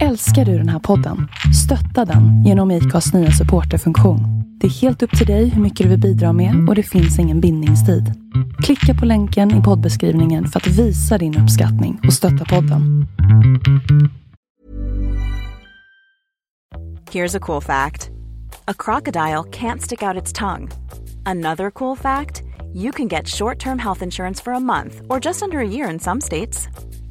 Älskar du den här podden? Stötta den genom IKAs nya supporterfunktion. Det är helt upp till dig hur mycket du vill bidra med och det finns ingen bindningstid. Klicka på länken i poddbeskrivningen för att visa din uppskattning och stötta podden. Here's a cool fact a crocodile can't stick out its tongue. Another cool fact you can get short term health insurance for a month or just under a year in some states.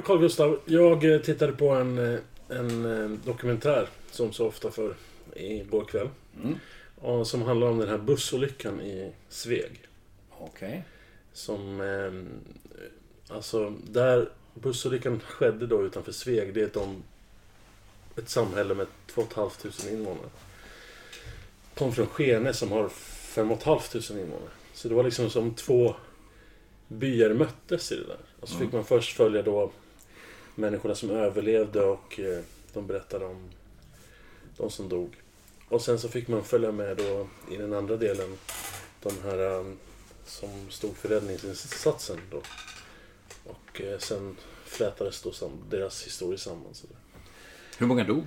Du Carl Gustav, jag eh, tittade på en, eh, en eh, dokumentär som så ofta för igår kväll. Mm. Och som handlar om den här bussolyckan i Sveg. Okej. Som... Eh, alltså, där bussolyckan skedde då utanför Sveg, det är ett, om, ett samhälle med 2 500 invånare. Kom från Skene som har 5 500 invånare. Så det var liksom som två byar möttes i det där. Och så fick man först följa då människorna som överlevde och eh, de berättade om de som dog. Och sen så fick man följa med då i den andra delen de här um, som stod för räddningsinsatsen då. Och eh, sen flätades då deras historia samman. Så. Hur många dog?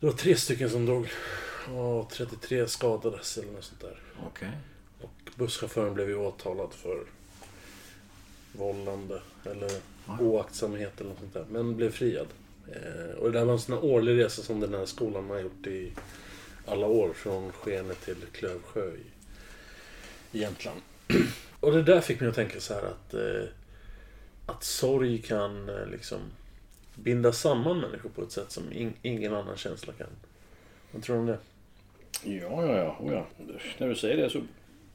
Det var tre stycken som dog. Och 33 skadades eller något sånt där. Okej. Och busschauffören blev ju åtalad för vållande eller oaktsamhet eller något sånt där. Men blev friad. Eh, och det där var en sån här årlig resa som den här skolan har gjort i alla år. Från Skene till Klövsjö i Jämtland. Och det där fick mig att tänka så här att eh, att sorg kan eh, liksom binda samman människor på ett sätt som in, ingen annan känsla kan. Vad tror du om det? Ja, ja, ja. Oh, ja. När du säger det så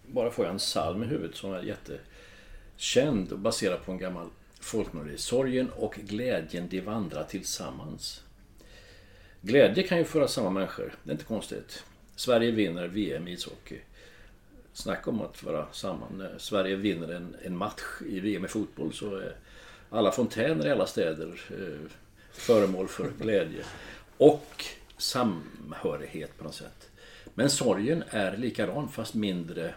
bara får jag en psalm i huvudet som är jättekänd och baserad på en gammal folkmelodi. Sorgen och glädjen de vandrar tillsammans. Glädje kan ju föra samman människor. Det är inte konstigt. Sverige vinner VM i ishockey. Snacka om att vara samman. När Sverige vinner en, en match i VM i fotboll så är alla fontäner i alla städer eh, föremål för glädje. Och samhörighet på något sätt. Men sorgen är likadan fast mindre,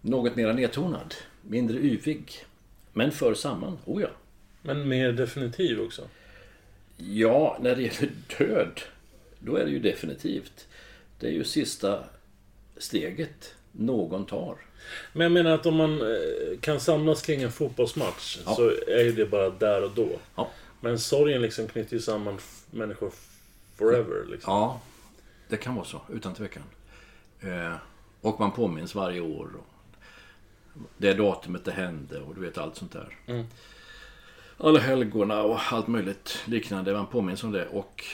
något mer nedtonad. Mindre yvig. Men för samman, oh ja. Men mer definitiv också. Ja, när det gäller död, då är det ju definitivt. Det är ju sista steget någon tar. Men jag menar att om man eh, kan samlas kring en fotbollsmatch Ja. så är ju det bara där och då. Ja. Men sorgen liksom knyter ju samman människor forever. Liksom. Ja, det kan vara så, utan tvekan. Eh, och man påminns varje år. Och det datumet det hände och du vet allt sånt där. Mm. Alla helgona och allt möjligt liknande. Man påminns om det och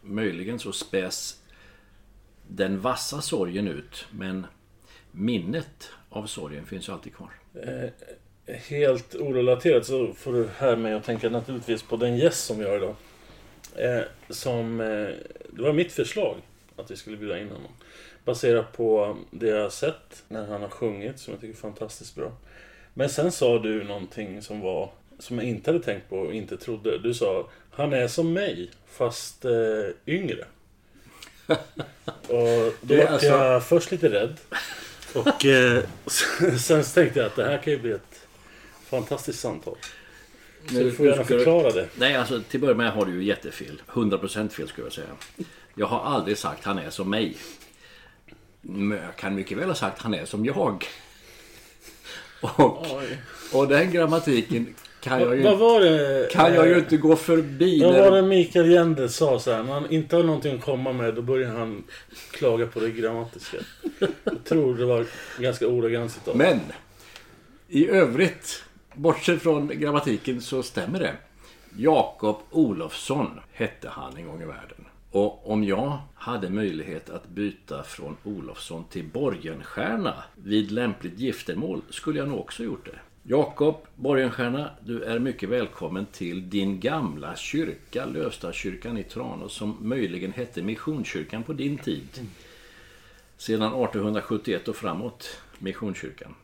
möjligen så späs den vassa sorgen ut. Men minnet av sorgen finns ju alltid kvar. Eh, helt orelaterat så får du här med att tänka naturligtvis på den gäst som vi har idag. Eh, som, eh, det var mitt förslag att vi skulle bjuda in honom. Baserat på det jag har sett när han har sjungit som jag tycker är fantastiskt bra. Men sen sa du någonting som var som jag inte hade tänkt på och inte trodde. Du sa han är som mig fast eh, yngre. Och då var alltså- jag först lite rädd. Och eh, sen tänkte jag att det här kan ju bli ett fantastiskt samtal. Så du får gärna förklara det. Nej, alltså till att börja med har du ju jättefel. 100% fel skulle jag säga. Jag har aldrig sagt han är som mig. Men jag kan mycket väl ha sagt han är som jag. Och, Oj. och den grammatiken kan jag ju, Vad var det? kan jag ju eh, inte gå förbi. Vad var det Mikael Jende sa så här, när han inte har någonting att komma med då börjar han klaga på det grammatiska. Jag tror det var ganska ordagrant citat. Men i övrigt, bortsett från grammatiken, så stämmer det. Jakob Olofsson hette han en gång i världen. Och om jag hade möjlighet att byta från Olofsson till Borgenstierna vid lämpligt giftermål skulle jag nog också gjort det. Jakob Borgenstierna, du är mycket välkommen till din gamla kyrka, Lövstadskyrkan i Tranås, som möjligen hette Missionskyrkan på din tid. Sedan 1871 och framåt, Missionskyrkan.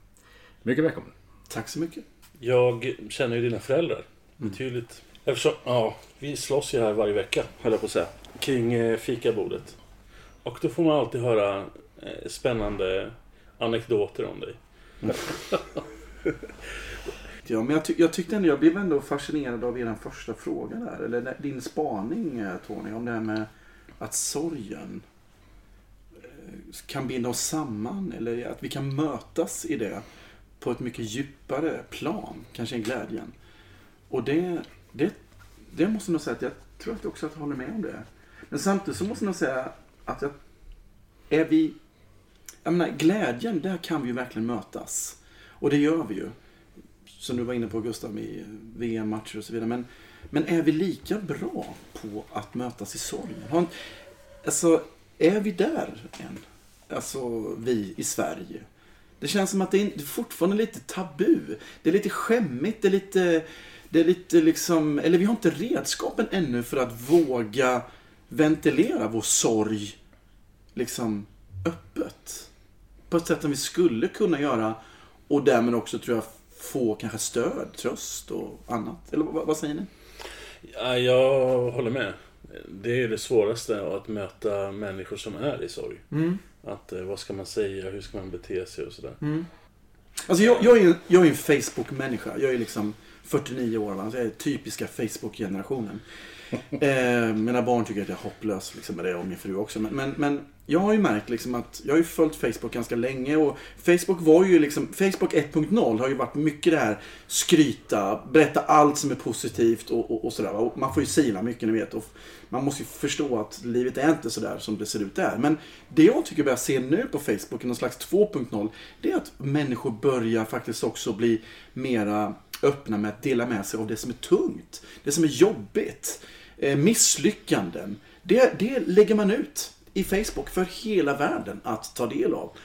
Mycket välkommen. Tack så mycket. Jag känner ju dina föräldrar betydligt. Eftersom, ja, vi slåss ju här varje vecka, höll jag på att säga. Kring eh, fikabordet. Och då får man alltid höra eh, spännande anekdoter om dig. Ja, men jag, ty- jag tyckte ändå, jag blev ändå fascinerad av er första fråga där. Eller din spaning eh, Tony, om det här med att sorgen kan binda oss samman. Eller att vi kan mötas i det på ett mycket djupare plan. Kanske än glädjen. Och det, det, det måste jag nog säga att jag tror att jag också att jag håller med om det. Men samtidigt så måste man säga att jag, är vi... Jag menar, glädjen, där kan vi ju verkligen mötas. Och det gör vi ju som du var inne på Gustav, i VM-matcher och så vidare. Men, men är vi lika bra på att mötas i sorgen? Alltså, är vi där än? Alltså, vi i Sverige. Det känns som att det är fortfarande lite tabu. Det är lite skämmigt, det är lite, det är lite liksom, eller vi har inte redskapen ännu för att våga ventilera vår sorg liksom öppet. På ett sätt som vi skulle kunna göra och därmed också tror jag få kanske stöd, tröst och annat. Eller vad, vad säger ni? Ja, jag håller med. Det är det svåraste att möta människor som är i sorg. Att, eh, vad ska man säga, hur ska man bete sig och sådär. Alltså jag, jag är jag är en Facebook-människa. Jag är liksom 49 år. Va? Så jag är typiska Facebook-generationen. Eh, mina barn tycker att jag är hopplös liksom, med det och min fru också. Men, men, men jag har ju märkt liksom att jag har ju följt Facebook ganska länge och Facebook var ju liksom, Facebook 1.0 har ju varit mycket det här skryta, berätta allt som är positivt och, och, och sådär. Och man får ju sila mycket ni vet. Och man måste ju förstå att livet är inte sådär som det ser ut där. Men det jag tycker börjar se nu på Facebook, någon slags 2.0, det är att människor börjar faktiskt också bli mera öppna med att dela med sig av det som är tungt. Det som är jobbigt. Eh, misslyckanden. Det, det lägger man ut i Facebook för hela världen att ta del av.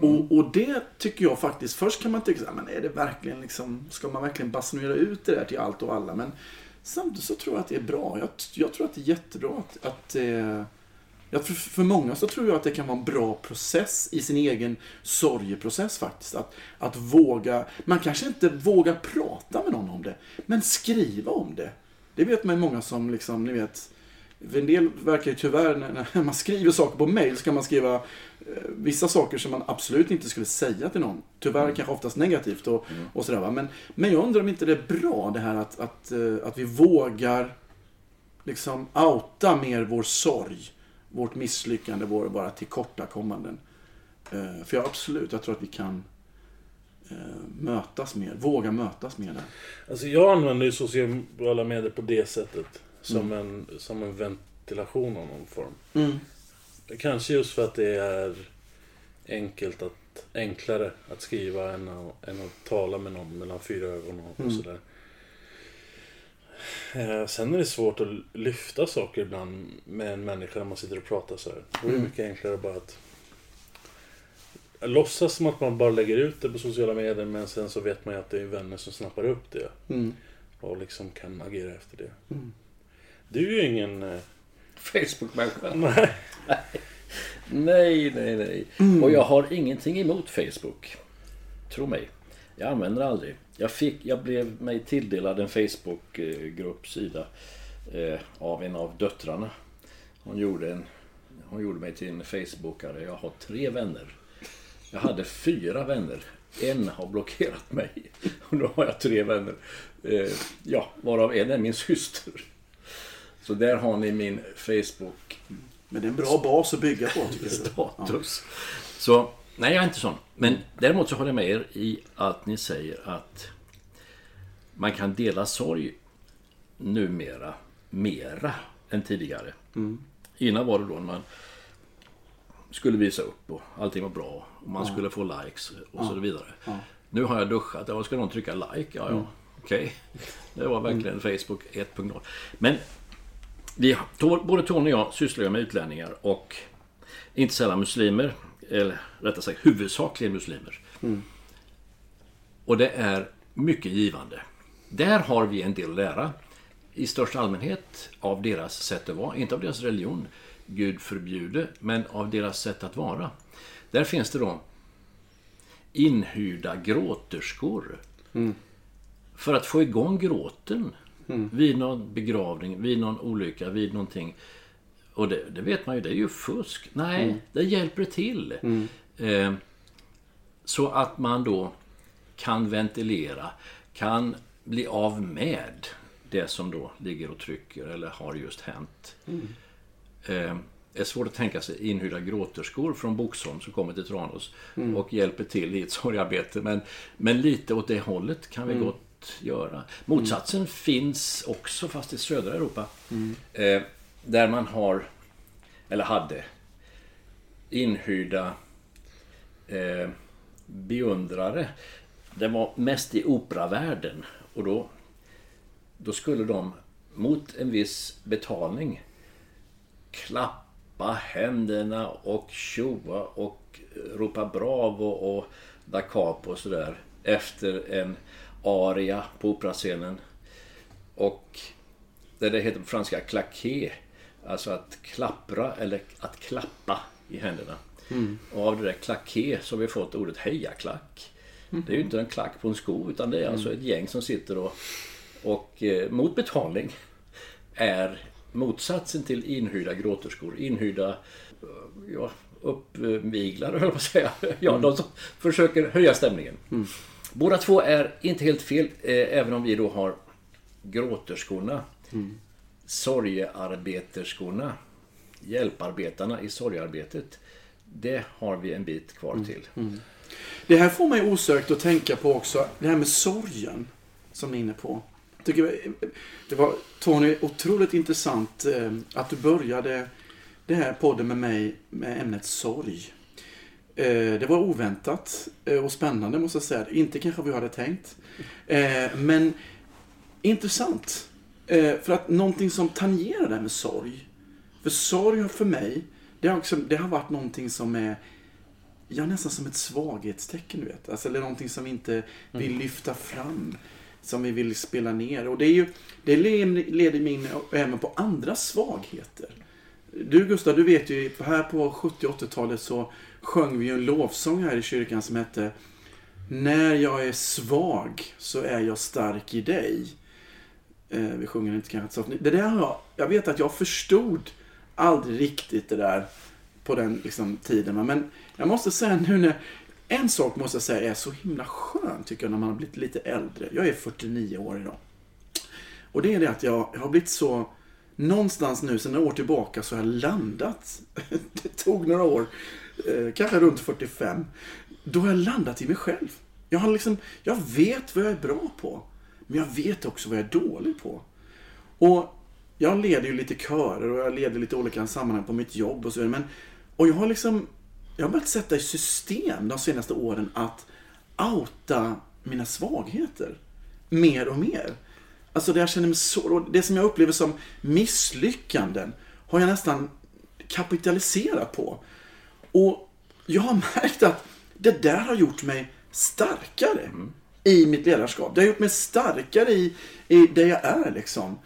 Och, och det tycker jag faktiskt, först kan man tycka så här, men är det verkligen liksom, ska man verkligen basunera ut det där till allt och alla? Men samtidigt så tror jag att det är bra. Jag, jag tror att det är jättebra att, att eh, jag tror, för många så tror jag att det kan vara en bra process i sin egen sorgeprocess faktiskt. Att, att våga, man kanske inte vågar prata med någon om det, men skriva om det. Det vet man ju många som liksom, ni vet, för en del verkar ju tyvärr, när, när man skriver saker på mail så kan man skriva eh, vissa saker som man absolut inte skulle säga till någon. Tyvärr kanske oftast negativt och, och sådär va. Men, men jag undrar om inte det är bra det här att, att, eh, att vi vågar liksom outa mer vår sorg, vårt misslyckande, vår, våra tillkortakommanden. Eh, för jag absolut, jag tror att vi kan eh, mötas mer, våga mötas mer där. Alltså jag använder ju sociala medier på det sättet. Som, en, som en ventilation av någon form. Mm. Kanske just för att det är enkelt att, enklare att skriva än att, än att tala med någon mellan fyra ögon och, och Mm. sådär. Eh, sen är det svårt att lyfta saker ibland med en människa när man sitter och pratar så här. Då är det Mm. mycket enklare bara att låtsas som att man bara lägger ut det på sociala medier men sen så vet man ju att det är vänner som snappar upp det Mm. och liksom kan agera efter det. Mm. Du är ju ingen... eh, Facebook-människa. Nej. Nej, nej, nej. Och jag har ingenting emot Facebook. Tro mig. Jag använder aldrig. Jag, fick, jag blev mig tilldelad en Facebook-gruppsida eh, av en av döttrarna. Hon gjorde, en, hon gjorde mig till en Facebookare. Jag har tre vänner. Jag hade fyra vänner. En har blockerat mig. Och nu har jag tre vänner. Eh, ja, varav en är min syster. Så där har ni min Facebook Men det är en bra bas att bygga på tycker jag. status. Så, nej jag är inte sån. Men däremot så håller jag med er i att ni säger att man kan dela sorg numera mera än tidigare. Innan var det då när man skulle visa upp och allting var bra och man skulle få likes och så vidare. Nu har jag duschat, ja, ska någon trycka like? Ja, ja, okej. Det var verkligen Facebook 1.0. Men vi, både Tony och jag sysslar ju med utlänningar och inte sällan muslimer. Eller rättare sagt huvudsakligen muslimer. Och det är mycket givande. Där har vi en del att lära. I största allmänhet av deras sätt att vara. Inte av deras religion, Gud förbjude, men av deras sätt att vara. Där finns det då inhyrda gråterskor. För att få igång gråten vid någon begravning, vid någon olycka, vid någonting. Och det, det vet man ju, det är ju fusk. Nej, det hjälper till. Eh, så att man då kan ventilera, kan bli av med det som då ligger och trycker eller har just hänt. Eh, det är svårt att tänka sig inhyrda gråterskor från Boxholm som kommer till Tranås och hjälper till i ett sorgarbete. Men, men lite åt det hållet kan vi gott göra. Motsatsen finns också, fast i södra Europa. Eh, där man har, eller hade, inhyrda eh, beundrare. Det var mest i operavärlden. Och då, då skulle de mot en viss betalning klappa händerna och tjoa och ropa bravo och da capo och sådär efter en aria på operascenen. Och det heter på franska claqué, alltså att klappra eller att klappa i händerna. Och av det där claqué så har vi fått ordet hejaklack. Det är ju inte en klack på en sko utan det är alltså ett gäng som sitter och, och eh, mot betalning är motsatsen till inhyrda gråterskor. Inhyrda eh, ja, uppviglare höll jag på att säga. Ja, de som försöker höja stämningen. Båda två är inte helt fel, eh, även om vi då har gråterskorna, sorgearbeterskorna, hjälparbetarna i sorgearbetet. Det har vi en bit kvar till. Det här får mig osökt att tänka på också, det här med sorgen. Som ni är inne på. Tycker det var, Tony, otroligt intressant eh, att du började det här podden med mig med ämnet sorg. Eh, Det var oväntat eh, och spännande måste jag säga. Inte kanske vad jag hade tänkt. Men intressant. Eh, För att någonting som tangerar det här med sorg. För sorg för mig, det har, också, det har varit någonting som är Ja, nästan som ett svaghetstecken, du vet. Alltså, eller någonting som vi inte vill lyfta fram. Som vi vill spela ner. Och det, är ju, det le- leder mig in även på andra svagheter. Du Gustav, du vet ju, här på 70 80-talet så sjöng vi ju en lovsång här i kyrkan som hette När jag är svag så är jag stark i dig. Eh, vi sjunger inte kanske så. Det där har jag, jag vet att jag förstod aldrig riktigt det där på den liksom, tiden. Men jag måste säga nu när... En sak måste jag säga är så himla skön tycker jag när man har blivit lite äldre. Jag är 49 år idag. Och det är det att jag, jag har blivit så... Någonstans nu sedan några år tillbaka så har jag landat. Det tog några år. Eh, kanske runt 45. Då har jag landat i mig själv. Jag, har liksom, jag vet vad jag är bra på. Men jag vet också vad jag är dålig på. Och jag leder ju lite körer och jag leder lite olika sammanhang på mitt jobb och så vidare. Men, och jag har liksom, jag har börjat sätta i system de senaste åren att outa mina svagheter. Mer och mer. Alltså det jag känner mig så, det som jag upplever som misslyckanden har jag nästan kapitaliserat på. Och jag har märkt att det där har gjort mig starkare mm i mitt ledarskap. Det har gjort mig starkare i, i det jag är liksom.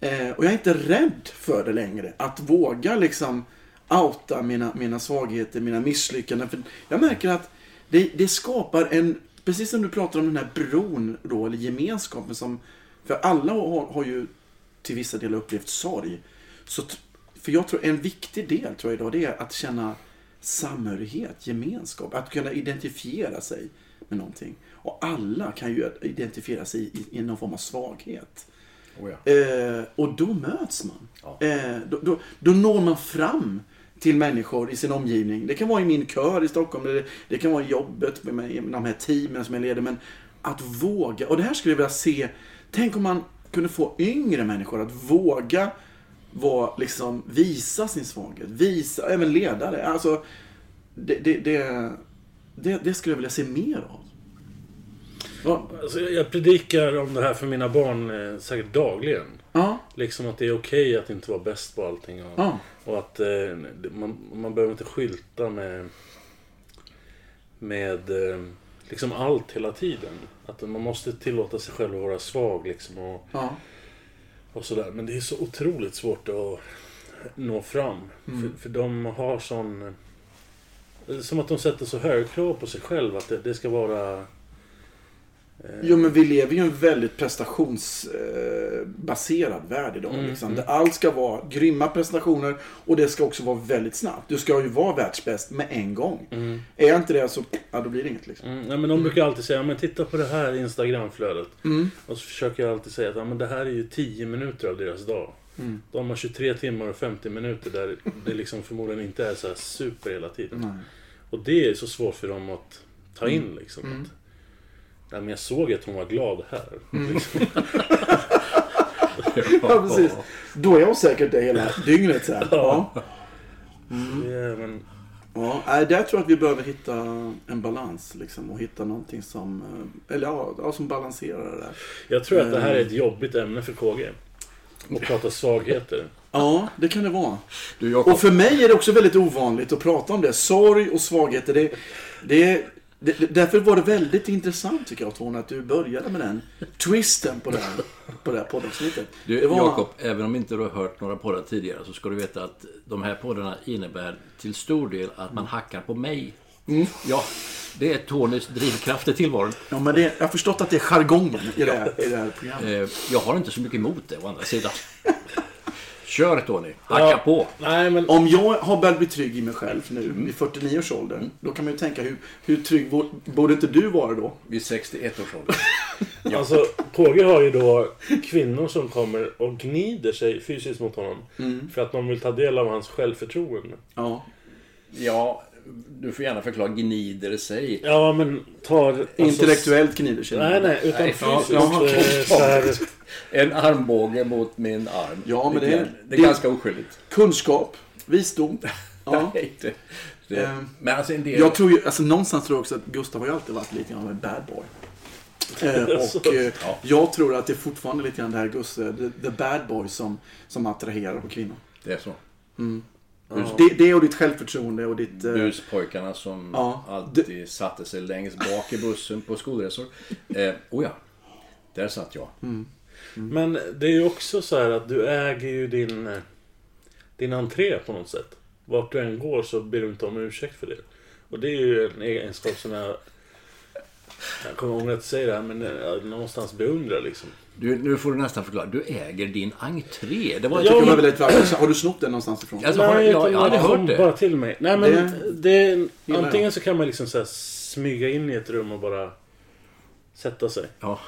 Eh, och jag är inte rädd för det längre. Att våga liksom outa mina, mina svagheter, mina misslyckanden. För jag märker att det, det skapar en, precis som du pratar om den här bron då, eller gemenskapen som, för alla har, har ju till vissa delar upplevt sorg. Så, t- för jag tror en viktig del tror jag idag, det är att känna samhörighet, gemenskap, att kunna identifiera sig med någonting. Och alla kan ju identifiera sig i, i någon form av svaghet. Oh ja. Eh, och då möts man. Ja. Eh, då, då, då når man fram till människor i sin omgivning. Det kan vara i min kör i Stockholm, eller det kan vara i jobbet med, med de här teamen som jag leder. Men att våga, och det här skulle jag vilja se, tänk om man kunde få yngre människor att våga vara, liksom, visa sin svaghet, visa, även ledare. Alltså, det, det, det, det, det skulle jag vilja se mer av. Ja, Alltså, jag predikar om det här för mina barn eh, säkert dagligen. ja, Liksom att det är okej att inte vara bäst på allting. Och, ja. och att eh, man, man behöver inte skylta med, med eh, liksom allt hela tiden. Att man måste tillåta sig själv att vara svag liksom. Och, ja. och sådär. Men det är så otroligt svårt att nå fram. För, för de har sån... Som att de sätter så höga krav på sig själva. Att det, det ska vara... Jo men vi lever ju i en väldigt prestationsbaserad värld idag. Mm, liksom, mm. Allt ska vara grymma prestationer och det ska också vara väldigt snabbt. Du ska ju vara världsbäst med en gång. Mm. Är jag inte det så, ja då blir det inget liksom. Mm, nej, men de brukar alltid säga, men titta på det här Instagramflödet. Mm. Och så försöker jag alltid säga att ja, men det här är ju 10 minuter av deras dag. Mm. De har 23 timmar och 50 minuter där det liksom förmodligen inte är så här super hela tiden. Nej. Och det är så svårt för dem att ta in liksom. Mm. Att, nej, men jag såg att hon var glad här. Mm. Liksom. Ja precis. Då är jag säkert det hela dygnet så här. Ja. Det är, men, Ja, där tror jag att vi behöver hitta en balans liksom och hitta någonting som, eh, eller ja, ja, som balanserar det där. jag tror att det här är ett jobbigt ämne för KG. Att prata svagheter. Ja, det kan det vara. Du Jakob, Och för mig är det också väldigt ovanligt att prata om det. Sorg och svagheter. Det, det, det, därför var det väldigt intressant tycker jag Tony att du började med den twisten på det här, på det här poddavsnittet. du, det var, Jakob, även om inte du har hört några poddar tidigare så ska du veta att de här poddarna innebär till stor del att man hackar på mig. Ja, det är Tonys drivkraft i tillvaron. Ja, men det, jag har förstått att det är jargongen i det här, i det här programmet. Eh, jag har inte så mycket emot det å andra sidan. Kör Tony, hacka Ja. på. Nej, men Om jag har börjat bli trygg i mig själv nu, vid 49 års ålder, då kan man ju tänka hur, hur trygg bo- borde inte du vara då? Vid 61 års ålder. Alltså, KG har ju då kvinnor som kommer och gnider sig fysiskt mot honom. För att de vill ta del av hans självförtroende. Ja. Ja, du får gärna förklara gnider sig. Ja, men tar... Alltså, Intellektuellt gnider sig. Nej, nej, utan Nej, ja, fysiskt. ja, eh, så här, En armbåge mot min arm. Ja, men det- det, det är det- ganska oskyldigt. Kunskap, visdom. Ja. Nej, det, det, Ehm, men alltså en del... Jag tror ju, alltså någonstans tror jag också att Gustav har ju alltid varit lite av en bad boy. Eh, och eh, Ja. jag tror att det är fortfarande lite grann det här Gustav, the, the bad boy som, som attraherar på kvinnor. Det är så. Det, det och ditt självförtroende och ditt... Eh, Buspojkarna som Ja, alltid satte sig längst bak i bussen på skolresor. Eh, oh ja, där satt jag. Men det är ju också så här att du äger ju din, eh, din entré på något sätt. Vart du än går så ber du inte om ursäkt för det. Och det är ju en egenskap som jag... Jag kommer ihåg att jag säger det här, men jag någonstans beundrar liksom. Du, nu får du nästan förklara. Du äger din entré. Det var jag Ja, tycker det men- var väldigt vackert. Har du snott den någonstans ifrån? Alltså, har, jag, jag, hade det hört det. bara till mig. Nej men Det- det, gillar antingen så kan man liksom så här smyga in i ett rum och bara sätta sig. Ja.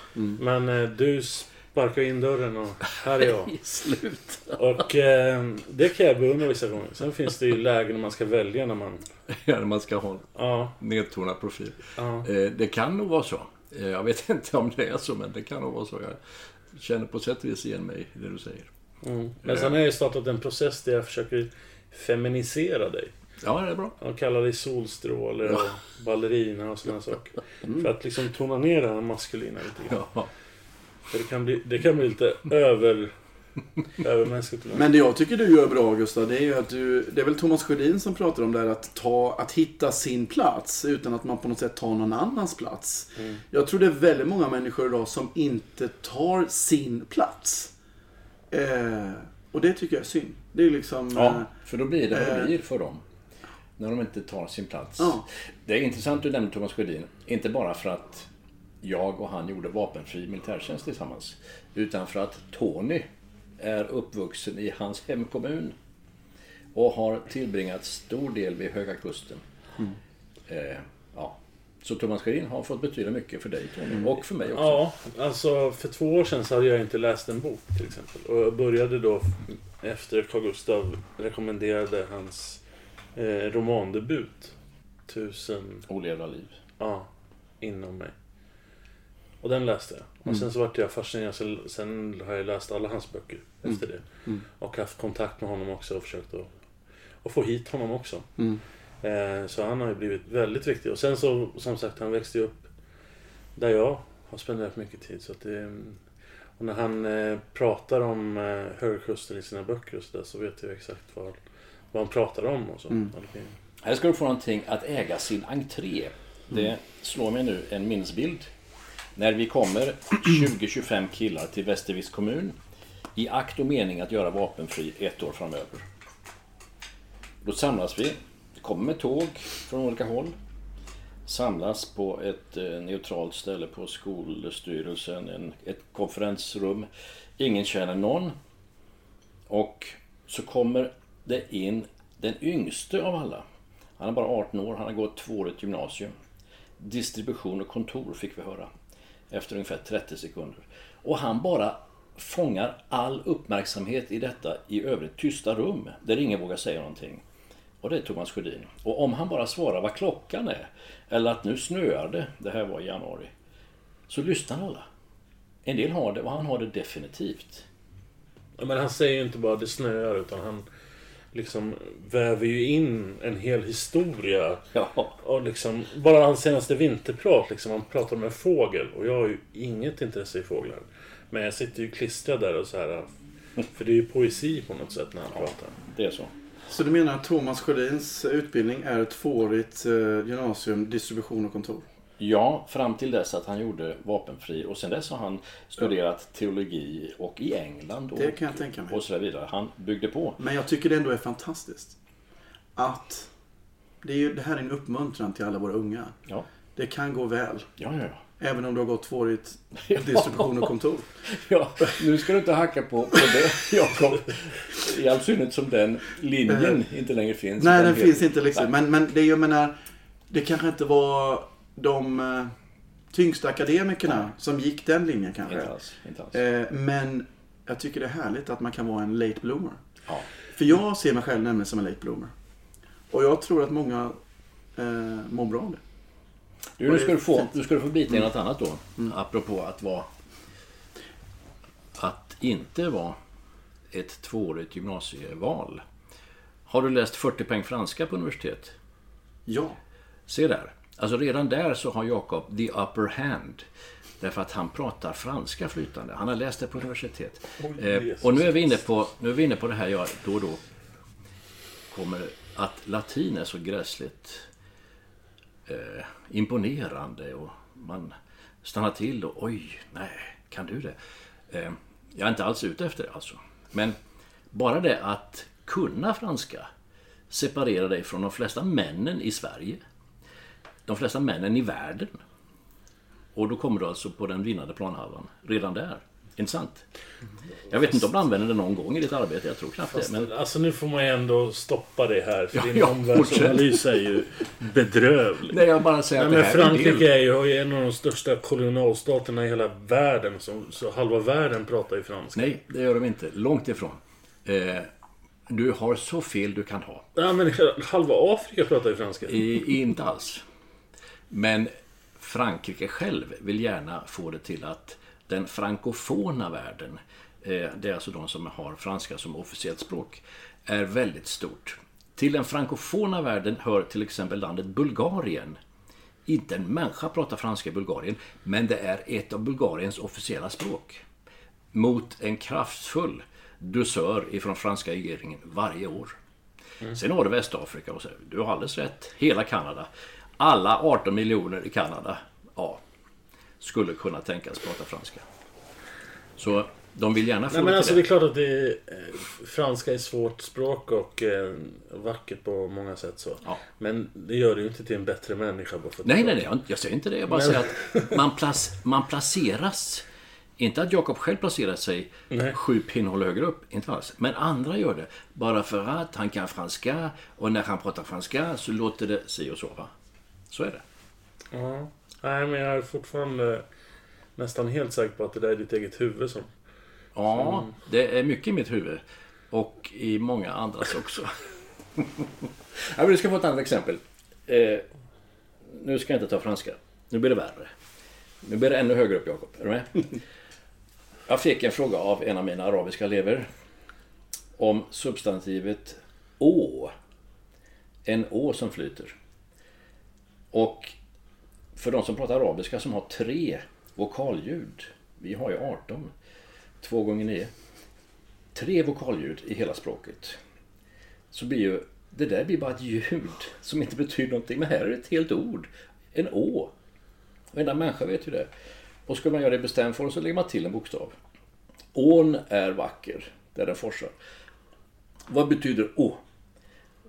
Men eh, du sparkar in dörren och här är jag. Slut. Och eh, det kan jag beundra vissa gånger. Sen finns det ju lägen när man ska välja när man... Ja, när man ska ha en Ja, nedtonad profil. ja. Eh, det kan nog vara så. Eh, jag vet inte om det är så, men det kan nog vara så. Jag känner på sätt och vis igen mig i det du säger. Mm. Men sen har jag ju startat en process där jag försöker feminisera dig. Ja, det är bra. Jag kallar dig solstråle och ballerina och sådana saker. För att liksom tona ner det här maskulina lite grann. Ja. För det kan bli, det kan bli lite över. Men det jag tycker du gör bra Gustav, det är ju att du... Det är väl Thomas Sjödin som pratar om det här att, ta, att hitta sin plats utan att man på något sätt tar någon annans plats. Mm. Jag tror det är väldigt många människor idag som inte tar sin plats. Eh, och det tycker jag är synd. Det är liksom... Ja, eh, för då blir det vad Eh. det blir för dem. När de inte tar sin plats. Ja. Det är intressant du nämnde Thomas Sjödin. Inte bara för att jag och han gjorde vapenfri militärtjänst tillsammans. Utan för att Tony är uppvuxen i hans hemkommun. Och har tillbringat stor del vid Höga Kusten. Eh, ja. Så Thomas Sjödin har fått betyda mycket för dig Tony. Och för mig också. Ja, alltså för två år sedan så hade jag inte läst en bok till exempel. Och jag började då efter Carl Gustav rekommenderade hans eh, romandebut. Tusen, Olevda liv. ja, inom mig. Och den läste jag. Och sen så vart jag fascinerad. Så sen har jag läst alla hans böcker efter det. Mm. Och haft kontakt med honom också och försökt att, att få hit honom också. Mm. Eh, så han har ju blivit väldigt viktig. Och sen så, som sagt, han växte ju upp där jag har spenderat mycket tid. Så att det, och när han eh, pratar om eh, Högerkusten i sina böcker och så där så vet jag exakt vad, vad han pratar om. Och så. Mm. Här ska du få någonting att äga sin entré. Det slår mig nu en minnesbild. När vi kommer 20-25 killar till Västerviks kommun i akt och mening att göra vapenfri ett år framöver. Då samlas vi, kommer med tåg från olika håll. Samlas på ett eh, neutralt ställe på skolstyrelsen, en, ett konferensrum. Ingen känner någon. Och så kommer det in den yngste av alla. Han är bara 18 år, han har gått tvåårigt gymnasium. Distribution och kontor fick vi höra. Efter ungefär 30 sekunder. Och han bara fångar all uppmärksamhet i detta i övrigt tysta rum. Där ingen vågar säga någonting. Och det är Thomas Sjödin. Och om han bara svarar vad klockan är. Eller att nu snöar det. Det här var i januari. Så lyssnar alla. En del har det och han har det definitivt. Ja, men han säger ju inte bara det snöar utan han liksom väver ju in en hel historia. Ja. Och liksom, bara hans senaste vinterprat, liksom, han pratar om en fågel. Och jag har ju inget intresse i fåglar. Men jag sitter ju klistrad där och så här. För det är ju poesi på något sätt när han pratar. Det är så. Så du menar att Thomas Sjödins utbildning är ett tvåårigt eh, gymnasium, distribution och kontor? Ja, fram till dess att han gjorde vapenfri och sen dess har han studerat teologi och i England och, Det kan jag tänka mig. och så vidare. Han byggde på. Men jag tycker det ändå är fantastiskt. Att det, är ju, det här är en uppmuntran till alla våra unga. Ja, Det kan gå väl. ja, ja. Även om du har gått tvåårigt distribution och kontor. ja. Nu ska du inte hacka på, på det Jakob. I all synnerhet som den linjen inte längre finns. Nej, den helt- finns inte liksom. Men, men det jag menar, det kanske inte var de eh, tyngsta akademikerna som gick den linjen kanske. Inte alls. Inte alls. Eh, men jag tycker det är härligt att man kan vara en late bloomer. Ja. För jag ser mig själv nämligen som en late bloomer. Och jag tror att många eh, mår bra av det. Du, nu ska du få, du ska få bita i något annat då. Apropå att vara... Att inte vara ett tvåårigt gymnasieval. Har du läst 40 poäng franska på universitet? Ja. Se där. Alltså redan där så har Jakob the upper hand. Därför att han pratar franska flytande. Han har läst det på universitet. Eh, Jesus. och nu är, vi inne på, nu är vi inne på det här jag då och då kommer att latin är så gräsligt eh, imponerande och man stannar till och oj, nej, kan du det? Eh, jag är inte alls ute efter det alltså. Men bara det att kunna franska separerar dig från de flesta männen i Sverige. De flesta männen i världen. Och då kommer du alltså på den vinnande planhalvan. Redan där. Intressant. Jag vet inte om du använder det någon gång i ditt arbete. Jag tror knappt det. Men Alltså nu får man ju ändå stoppa det här. För Ja, din ja, omvärldsanalys är ju bedrövlig. nej, jag bara säger Nej, att men det här är. Frankrike är ju en av de största kolonialstaterna i hela världen. Så, så halva världen pratar ju franska. Nej, det gör de inte. Långt ifrån. Eh, du har så fel du kan ha. Ja, men halva Afrika pratar ju franska. I, inte alls. Men Frankrike själv vill gärna få det till att den frankofona världen, eh, det är alltså de som har franska som officiellt språk, är väldigt stort. Till den frankofona världen hör till exempel landet Bulgarien. Inte en människa pratar franska i Bulgarien, men det är ett av Bulgariens officiella språk. Mot en kraftfull dusör ifrån franska regeringen varje år. Sen har du Västafrika och så. Du har alldeles rätt. Hela Kanada. Alla 18 miljoner i Kanada. Ja. Skulle kunna tänkas prata franska. Så de vill gärna få Nej men det alltså till det är det. klart att det eh, franska är svårt språk och eh, vackert på många sätt så. Ja. Men det gör det ju inte till en bättre människa bara för Nej, nej, nej. Jag säger inte det. Jag bara Men- säger att man, plac man placeras. Inte att Jakob själv placerar sig Nej. sju pinnhål högre upp. Inte alls. Men andra gör det. Bara för att han kan franska. Och när han pratar franska så låter det si och så. Va? Så är det. Ja. Nej men jag är fortfarande nästan helt säker på att det där är ditt eget huvud som... Ja, det är mycket i mitt huvud. Och i många andras också. ja, men du ska få ett annat exempel. Eh, nu ska jag inte ta franska. Nu blir det värre. Nu blir det ännu högre upp Jakob. Är du med? Jag fick en fråga av en av mina arabiska elever. Om substantivet å. En å som flyter. Och för de som pratar arabiska som har tre vokalljud. Vi har ju 18. Två gånger nio. Tre vokalljud i hela språket. Så blir ju det där blir bara ett ljud som inte betyder någonting. Men här är det ett helt ord. En å. Varenda människa vet ju det. Och skulle man göra det i bestämd form så lägger man till en bokstav. Ån är vacker där den forsar. Vad betyder å?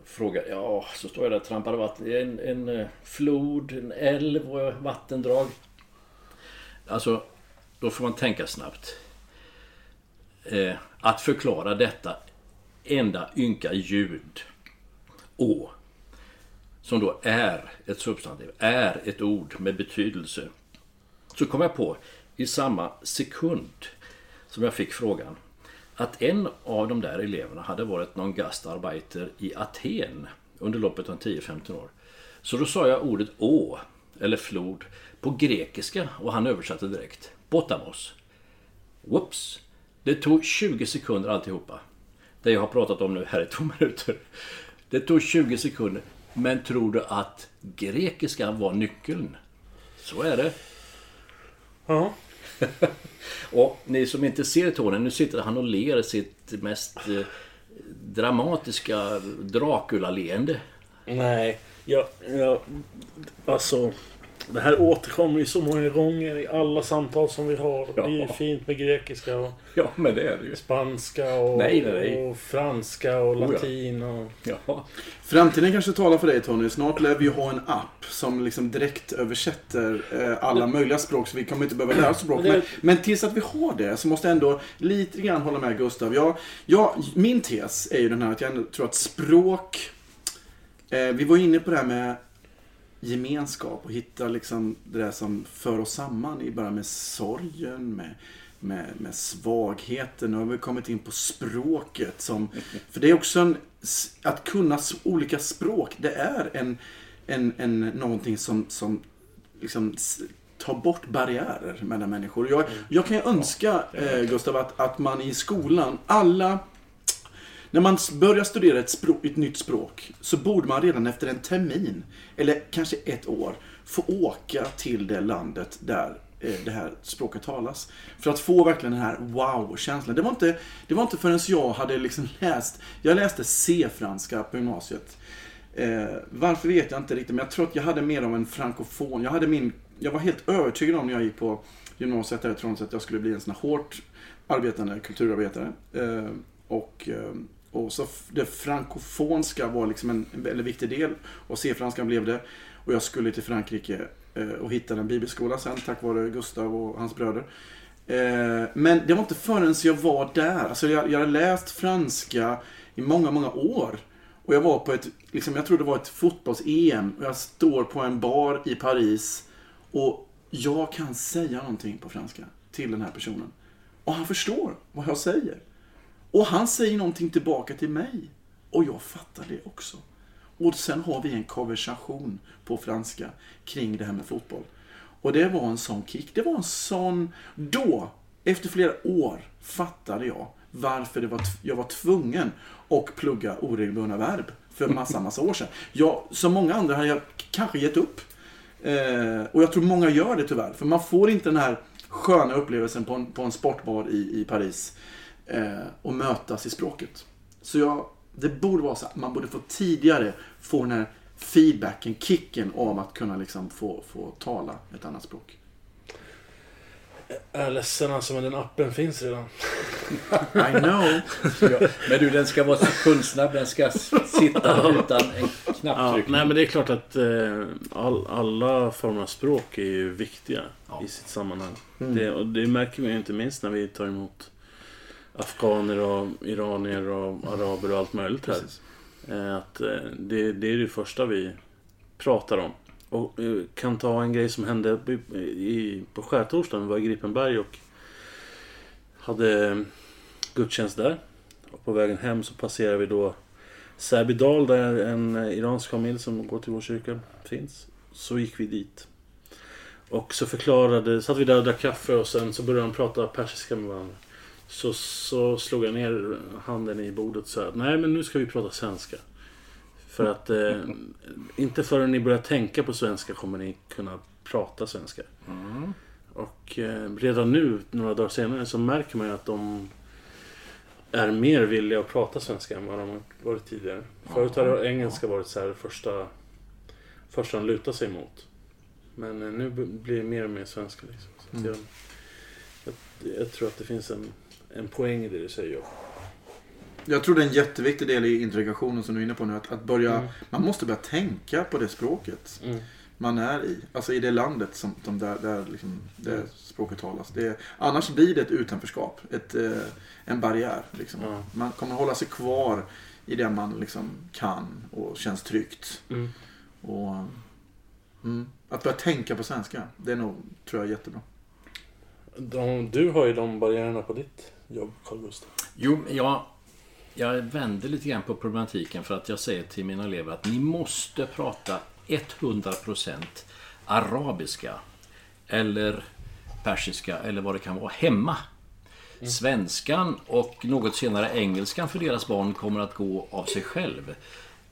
Frågar ja, så står jag där och trampar vatten. En, en eh, flod, en älv och vattendrag. Alltså, då får man tänka snabbt. Eh, att förklara detta enda ynka ljud, å, som då är ett substantiv, är ett ord med betydelse. Så kom jag på i samma sekund som jag fick frågan att en av de där eleverna hade varit någon gastarbeiter i Aten under loppet av 10-15 år. Så då sa jag ordet å, eller flod, på grekiska och han översatte direkt. Botamos. Whoops! Det tog 20 sekunder alltihopa. Det jag har pratat om nu här i två minuter. Det tog 20 sekunder. Men tror du att grekiska var nyckeln? Så är det. Ja. Och ni som inte ser Tony, nu sitter han och ler sitt mest eh, dramatiska Dracula-leende. Nej, jag, jag... Alltså... Det här återkommer ju så många gånger i alla samtal som vi har. Det är ju Ja. fint med grekiska och Ja, men det är det ju. spanska och, Nej, nej, nej. och franska och Oh ja. latin och... Ja. Framtiden kanske talar för dig Tony. Snart lär vi ju ha en app som liksom direkt översätter eh, alla möjliga språk. Så vi kommer inte behöva lära oss språk. Men det- Men, men tills att vi har det så måste jag ändå lite grann hålla med Gustav. Jag, jag, min tes är ju den här att jag ändå tror att språk... Eh, vi var inne på det här med gemenskap och hitta liksom det där som för oss samman i bara med sorgen, med, med, med svagheten. Nu har vi kommit in på språket. Som, för det är också en, att kunna olika språk, det är en, en, en, någonting som, som liksom tar bort barriärer mellan människor. Jag, jag kan ju önska, eh, Gustav, att, att man i skolan, alla när man börjar studera ett, språk, ett nytt språk så borde man redan efter en termin, eller kanske ett år, få åka till det landet där eh, det här språket talas. För att få verkligen den här wow-känslan. Det var inte, det var inte förrän jag hade liksom läst, jag läste C-franska på gymnasiet. Eh, varför vet jag inte riktigt, men jag tror att jag hade mer av en frankofon. Jag, hade min, jag var helt övertygad om när jag gick på gymnasiet där i Trondheim att jag skulle bli en sån här hårt arbetande kulturarbetare. Eh, och, eh, och så det frankofonska var liksom en, en väldigt viktig del. Och C-franskan blev det. Och jag skulle till Frankrike eh, och hittade en bibelskola sen tack vare Gustav och hans bröder. Eh, men det var inte förrän jag var där. Alltså jag, jag hade läst franska i många, många år. Och jag var på ett, liksom, jag tror det var ett fotbolls-EM. Och jag står på en bar i Paris. Och jag kan säga någonting på franska till den här personen. Och han förstår vad jag säger. Och han säger någonting tillbaka till mig. Och jag fattar det också. Och sen har vi en konversation på franska kring det här med fotboll. Och det var en sån kick. Det var en sån... Då, efter flera år, fattade jag varför det var jag var tvungen att plugga oregelbundna verb för massa, massa år sedan. Jag, som många andra hade jag kanske gett upp. Eh, och jag tror många gör det tyvärr. För man får inte den här sköna upplevelsen på en, på en sportbar i, i Paris. Eh, och mötas i språket. Så jag, det borde vara så att man borde få tidigare få den här feedbacken, kicken av att kunna liksom få, få tala ett annat språk. Jag är ledsen alltså, men den appen finns redan. I know. Ja. Men du, den ska vara sekundsnabb. Den ska sitta utan en Ja, knapptryckning. nej men det är klart att eh, all, alla former av språk är ju viktiga Ja. i sitt sammanhang. Mm. Det, och det märker vi ju inte minst när vi tar emot afghaner och iranier och araber och allt möjligt här. Precis. Eh, Att eh, det, det är det första vi pratar om. Och eh, kan ta en grej som hände i, på skärtorsdagen. Vi var i Gripenberg och hade gudstjänst där. Och på vägen hem så passerade vi då Säbydal där en iransk familj som går till vår kyrka finns. Så gick vi dit. Och så förklarade, satt vi där och drack kaffe och sen så började de prata persiska med varandra. Så, så slog jag ner handen i bordet och sa nej men nu ska vi prata svenska. För att eh, inte förrän ni börjar tänka på svenska kommer ni kunna prata svenska. Och eh, redan nu, några dagar senare, så märker man ju att de är mer villiga att prata svenska än vad de har varit tidigare. Förut har engelska varit så här första, första de lutar sig mot. Men eh, nu blir det mer och mer svenska. Liksom. Så att jag, jag, jag tror att det finns en, en poäng i det du säger. Jag tror det är en jätteviktig del i integrationen som du är inne på nu. Att, att börja, Man måste börja tänka på det språket Mm. man är i. Alltså i det landet som, som där, där, liksom, där språket talas. Det, annars blir det ett utanförskap. Ett, eh, en barriär. Liksom. Man kommer hålla sig kvar i det man liksom kan och känns tryggt. Mm. Och, mm, att börja tänka på svenska, det är nog, tror jag, jättebra. De, du har ju de barriärerna på ditt jobb, Carl Gustaf. Jo, jag, jag vänder lite grann på problematiken för att jag säger till mina elever att ni måste prata 100% arabiska eller persiska eller vad det kan vara hemma. Svenskan och något senare engelskan för deras barn kommer att gå av sig själv.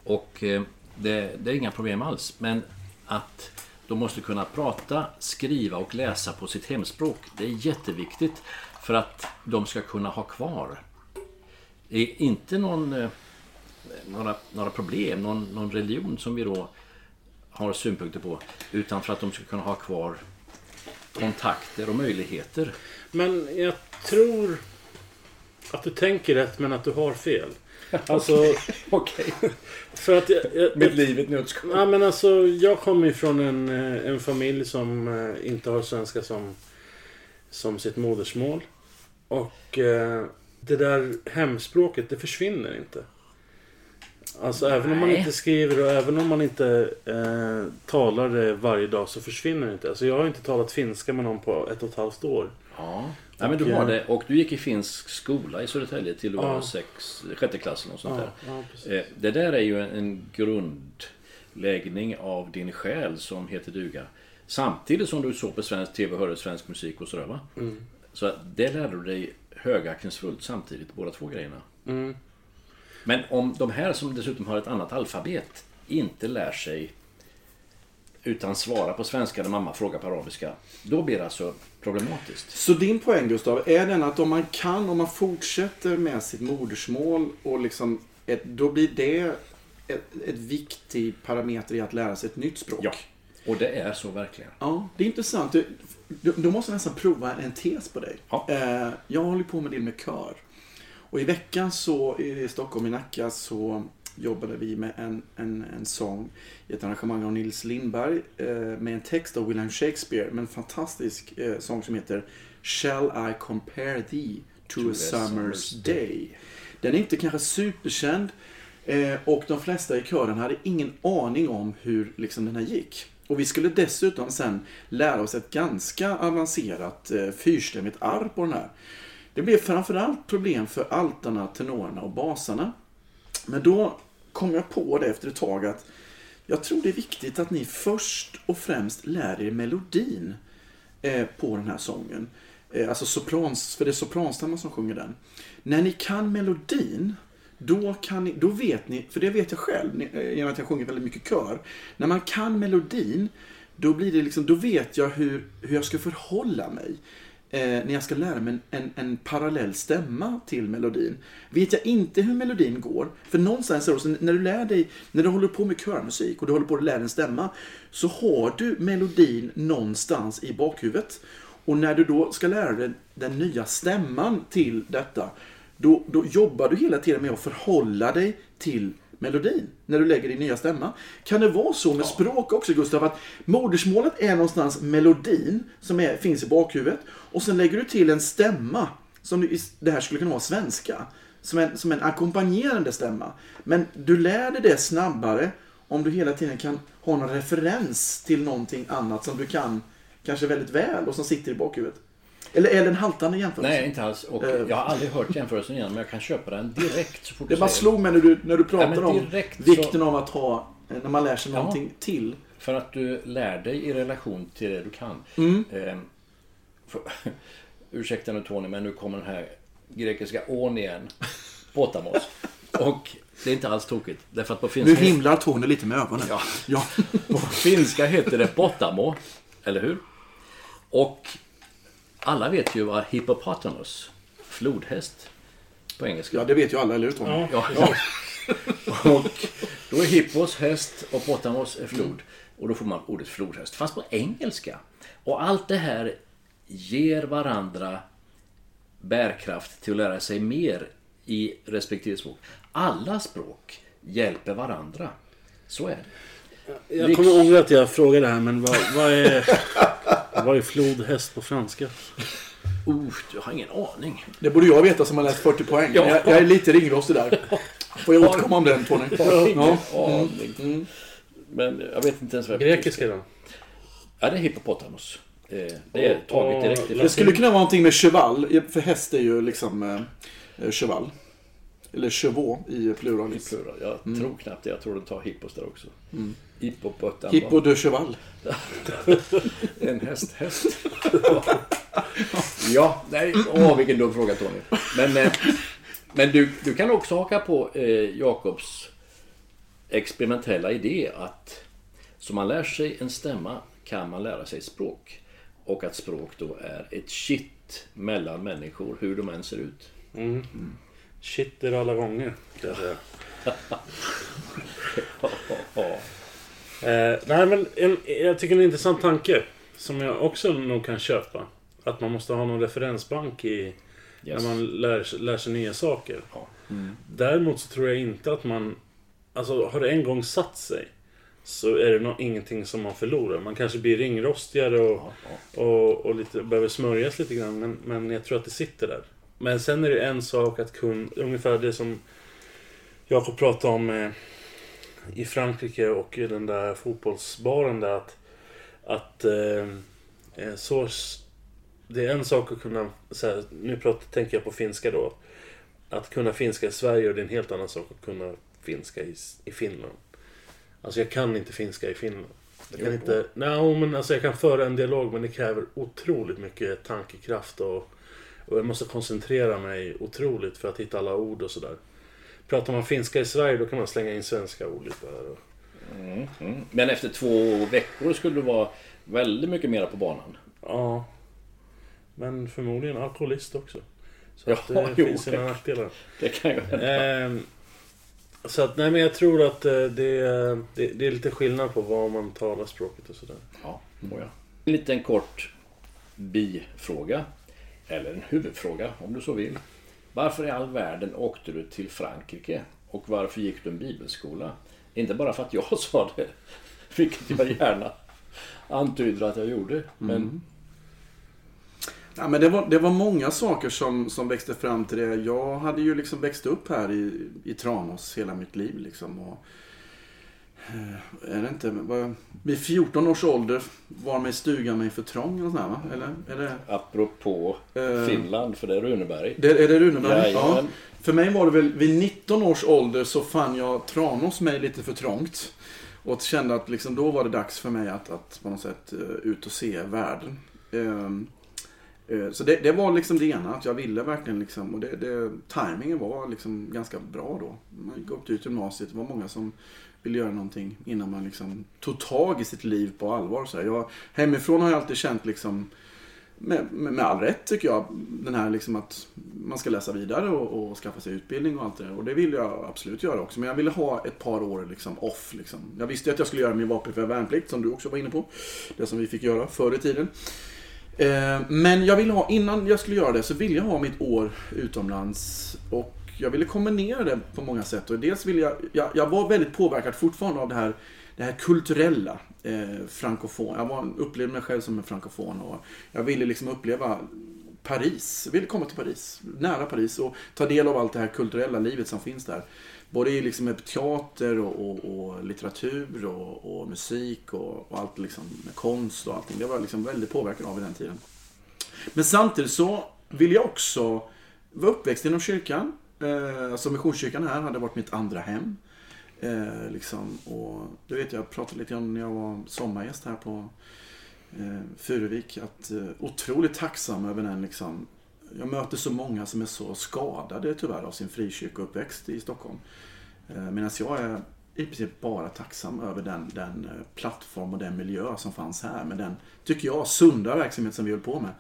Och eh, det, det är inga problem alls. Men att de måste kunna prata, skriva och läsa på sitt hemspråk. Det är jätteviktigt för att de ska kunna ha kvar det är inte någon, eh, några, några problem, någon, någon religion som vi då har synpunkter på. Utan för att de ska kunna ha kvar kontakter och möjligheter. Men jag tror att du tänker rätt men att du har fel. Alltså, Okej. för att jag, jag, Mitt liv i ett nötskal. Ja, men alltså, jag kommer ifrån en, eh, en familj som eh, inte har svenska som, som sitt modersmål. Och eh, det där hemspråket, det försvinner inte. Alltså även om man Nej. inte skriver och även om man inte eh, talar det varje dag så försvinner det inte. Alltså jag har inte talat finska med någon på ett och ett halvt år. Ja. Nej, men du har eh, det. Och du gick i finsk skola i Södertälje till du var Ja. sex, sjätte klassen och sånt där. ja. Eh, Det där är ju en- en grundläggning av din själ som heter duga. Samtidigt som du såg på svensk TV och hörde svensk musik och sådär va? Mm. Så det lärde du dig högaktningsfullt samtidigt, båda två grejerna. Mm. Men om de här som dessutom har ett annat alfabet inte lär sig utan svara på svenska när mamma frågar på arabiska. Då blir det alltså problematiskt. Så din poäng Gustav, är den att om man kan, om man fortsätter med sitt modersmål och liksom, ett, då blir det ett, ett viktig parameter i att lära sig ett nytt språk? Ja, och det är så verkligen. Ja, det är intressant. Du, du, du måste nästan prova en tes på dig. Ja. Eh, jag håller på med det med kör. Och i veckan så i Stockholm, i Nacka, så jobbade vi med en, en, en sång i ett arrangemang av Nils Lindberg eh, med en text av William Shakespeare med en fantastisk eh, sång som heter Shall I compare thee to, a summer's day? Den är inte kanske superkänd eh, och de flesta i kören hade ingen aning om hur liksom, den här gick. Och vi skulle dessutom sen lära oss ett ganska avancerat eh, fyrstämmigt arr på den här. Det blev framförallt problem för altarna, tenorerna och basarna. Men då kom jag på det efter ett tag att jag tror det är viktigt att ni först och främst lär er melodin eh, på den här sången. Eh, alltså soprans, för det är sopranstämman som sjunger den. När ni kan melodin, då, kan ni, då vet ni, för det vet jag själv eh, genom att jag sjunger väldigt mycket kör. När man kan melodin, då, blir det liksom, då vet jag hur, hur jag ska förhålla mig. Eh, när jag ska lära mig en, en, en parallell stämma till melodin. Vet jag inte hur melodin går, för någonstans är det när du lär dig, när du håller på med körmusik och du håller på att lära dig en stämma, så har du melodin någonstans i bakhuvudet. Och när du då ska lära dig den nya stämman till detta, då, då jobbar du hela tiden med att förhålla dig till melodin när du lägger din nya stämma. Kan det vara så med språk också Gustav, att modersmålet är någonstans melodin som är, finns i bakhuvudet och sen lägger du till en stämma som det här skulle kunna vara svenska. Som en, som en ackompanjerande stämma. Men du lär dig det snabbare om du hela tiden kan ha någon referens till någonting annat som du kan kanske väldigt väl och som sitter i bakhuvudet. Eller är det en haltande jämförelse? Nej, inte alls. Och Eh. jag har aldrig hört jämförelsen igen, men jag kan köpa den direkt så fort Det bara slog mig när du, när du pratade men om direkt så- vikten av att ha, eh, när man lär sig Ja. någonting till, för att du lär dig i relation till det du kan. Mm. Eh, för, ursäkta nu Tony, men nu kommer den här grekiska ån igen. Potamos. Och det är inte alls tokigt. Därför att på Nu finska, himlar Tony lite med ögonen. Ja. ja. på finska heter det potamo. Eller hur? Och alla vet ju vad hippopotamus, flodhäst, på engelska. Ja, det vet ju alla, eller hur Tony? Ja, ja. Och då är hippos häst och potamos är flod. Och då får man ordet flodhäst. Fast på engelska. Och allt det här ger varandra bärkraft till att lära sig mer i respektive språk. Alla språk hjälper varandra. Så är det. Jag kommer ångra att jag frågade det här men vad, vad är... Vad är flodhäst på franska? Uh, jag har ingen aning. Det borde jag veta som har läst 40 poäng. Ja. Jag, jag är lite ringrostig där. Får jag återkomma om den Tony? Jag har ingen Ja. aning. Men jag vet inte ens vad jag Grekiska då? Ja, det är hippopotamus. Eh, Det är taget direkt Det ifrån. skulle kunna vara någonting med cheval. För häst är ju liksom eh, cheval. Eller chevaux i I pluralis. plural. Jag tror knappt det. Jag tror de tar hippos där också. Hippopotamus. Hippo de cheval. En häst, häst. ja, nej. Åh, vilken dum fråga Tony. Men, eh, men du, du kan också haka på eh, Jakobs experimentella idé att som man lär sig en stämma kan man lära sig språk. Och att språk då är ett kitt mellan människor, hur de än ser ut. Shit är det alla gånger. Kan jag säga. Ja. Eh, nej men en, jag tycker det är en intressant tanke. Som jag också nog kan köpa. Att man måste ha någon referensbank i... Yes. När man lär, lär sig nya saker. Ja. Däremot så tror jag inte att man... Alltså har det en gång satt sig. Så är det nog ingenting som man förlorar. Man kanske blir ringrostigare och, och, och lite, behöver smörjas lite grann. Men, men jag tror att det sitter där. Men sen är det en sak att kunna... Ungefär det som Jakob pratade om eh, i Frankrike och i den där fotbollsbaren där. Att, att eh, eh, så... Det är en sak att kunna... Så här, nu pratar, tänker jag på finska då. Att kunna finska i Sverige och det är en helt annan sak att kunna finska i, i Finland. Alltså jag kan inte finska i Finland. Jag kan Jo. inte... Nej, men alltså jag kan föra en dialog men det kräver otroligt mycket tankekraft och, och jag måste koncentrera mig otroligt för att hitta alla ord och sådär. Pratar man finska i Sverige då kan man slänga in svenska ord lite här. Och, Mm, mm. Men efter två veckor skulle du vara väldigt mycket mera på banan. ja. Men förmodligen alkoholist också. Så Ja, att det jo. finns sina nackdelar. Det kan ju hända. Ehm, så att, nej men jag tror att eh, det, är- det, det är lite skillnad på vad man talar språket och sådär. Ja, oh ja. En liten kort bifråga. Eller en huvudfråga om du så vill. Varför i all världen åkte du till Frankrike? Och varför gick du en bibelskola? Inte bara för att jag sa det. Vilket jag gärna antyder att jag gjorde. Men mm. Ja, men det, var, det var många saker som, som växte fram till det. Jag hade ju liksom växt upp här i, i Tranås hela mitt liv. Liksom, och, är det inte, var, vid 14 års ålder var mig stugan mig för trång. Eller, sådär, va? eller är det, apropå Eh. Finland, för det är Runeberg. det, är det Runeberg? Ja. För mig var det väl vid 19 års ålder så fann jag Tranås mig lite för trångt. Och kände att liksom då var det dags för mig att, att på något sätt eh, ut och se världen. Eh, Så det, det var liksom det ena, att jag ville verkligen liksom, och det, det, timingen var liksom ganska bra då. Man gick upp ut gymnasiet, det var många som ville göra någonting innan man liksom tog tag i sitt liv på allvar. Så här. Jag, hemifrån har jag alltid känt liksom, med, med, med all rätt tycker jag, den här liksom att man ska läsa vidare och, och skaffa sig utbildning och allt det där. Och det vill jag absolut göra också. Men jag ville ha ett par år liksom off. Liksom. Jag visste ju att jag skulle göra min vapenfria värnplikt, som du också var inne på. Det som vi fick göra förr i tiden. Eh, men jag ville ha, innan jag skulle göra det så ville jag ha mitt år utomlands. Och jag ville kombinera det på många sätt. Och dels ville jag, jag, jag var väldigt påverkad fortfarande av det här, det här kulturella. Eh, frankofon. Jag var, upplevde mig själv som en frankofon. Och jag ville liksom uppleva Paris. Jag ville komma till Paris. Nära Paris. Och ta del av allt det här kulturella livet som finns där. Både i liksom teater och, och, och litteratur och, och musik och, och allt liksom med konst och allting. Det var jag liksom väldigt påverkad av i den tiden. Men samtidigt så vill jag också vara uppväxt inom kyrkan. Eh, alltså Missionskyrkan här hade varit mitt andra hem. Eh, liksom, och det vet jag, jag pratade lite om när jag var sommargäst här på eh, Furuvik. Att eh, otroligt tacksam över den liksom. Jag möter så många som är så skadade tyvärr av sin frikyrkouppväxt i Stockholm. Eh, Medan jag är i princip bara tacksam över den, den eh, plattform och den miljö som fanns här. Med den, tycker jag, sunda verksamhet som vi höll på med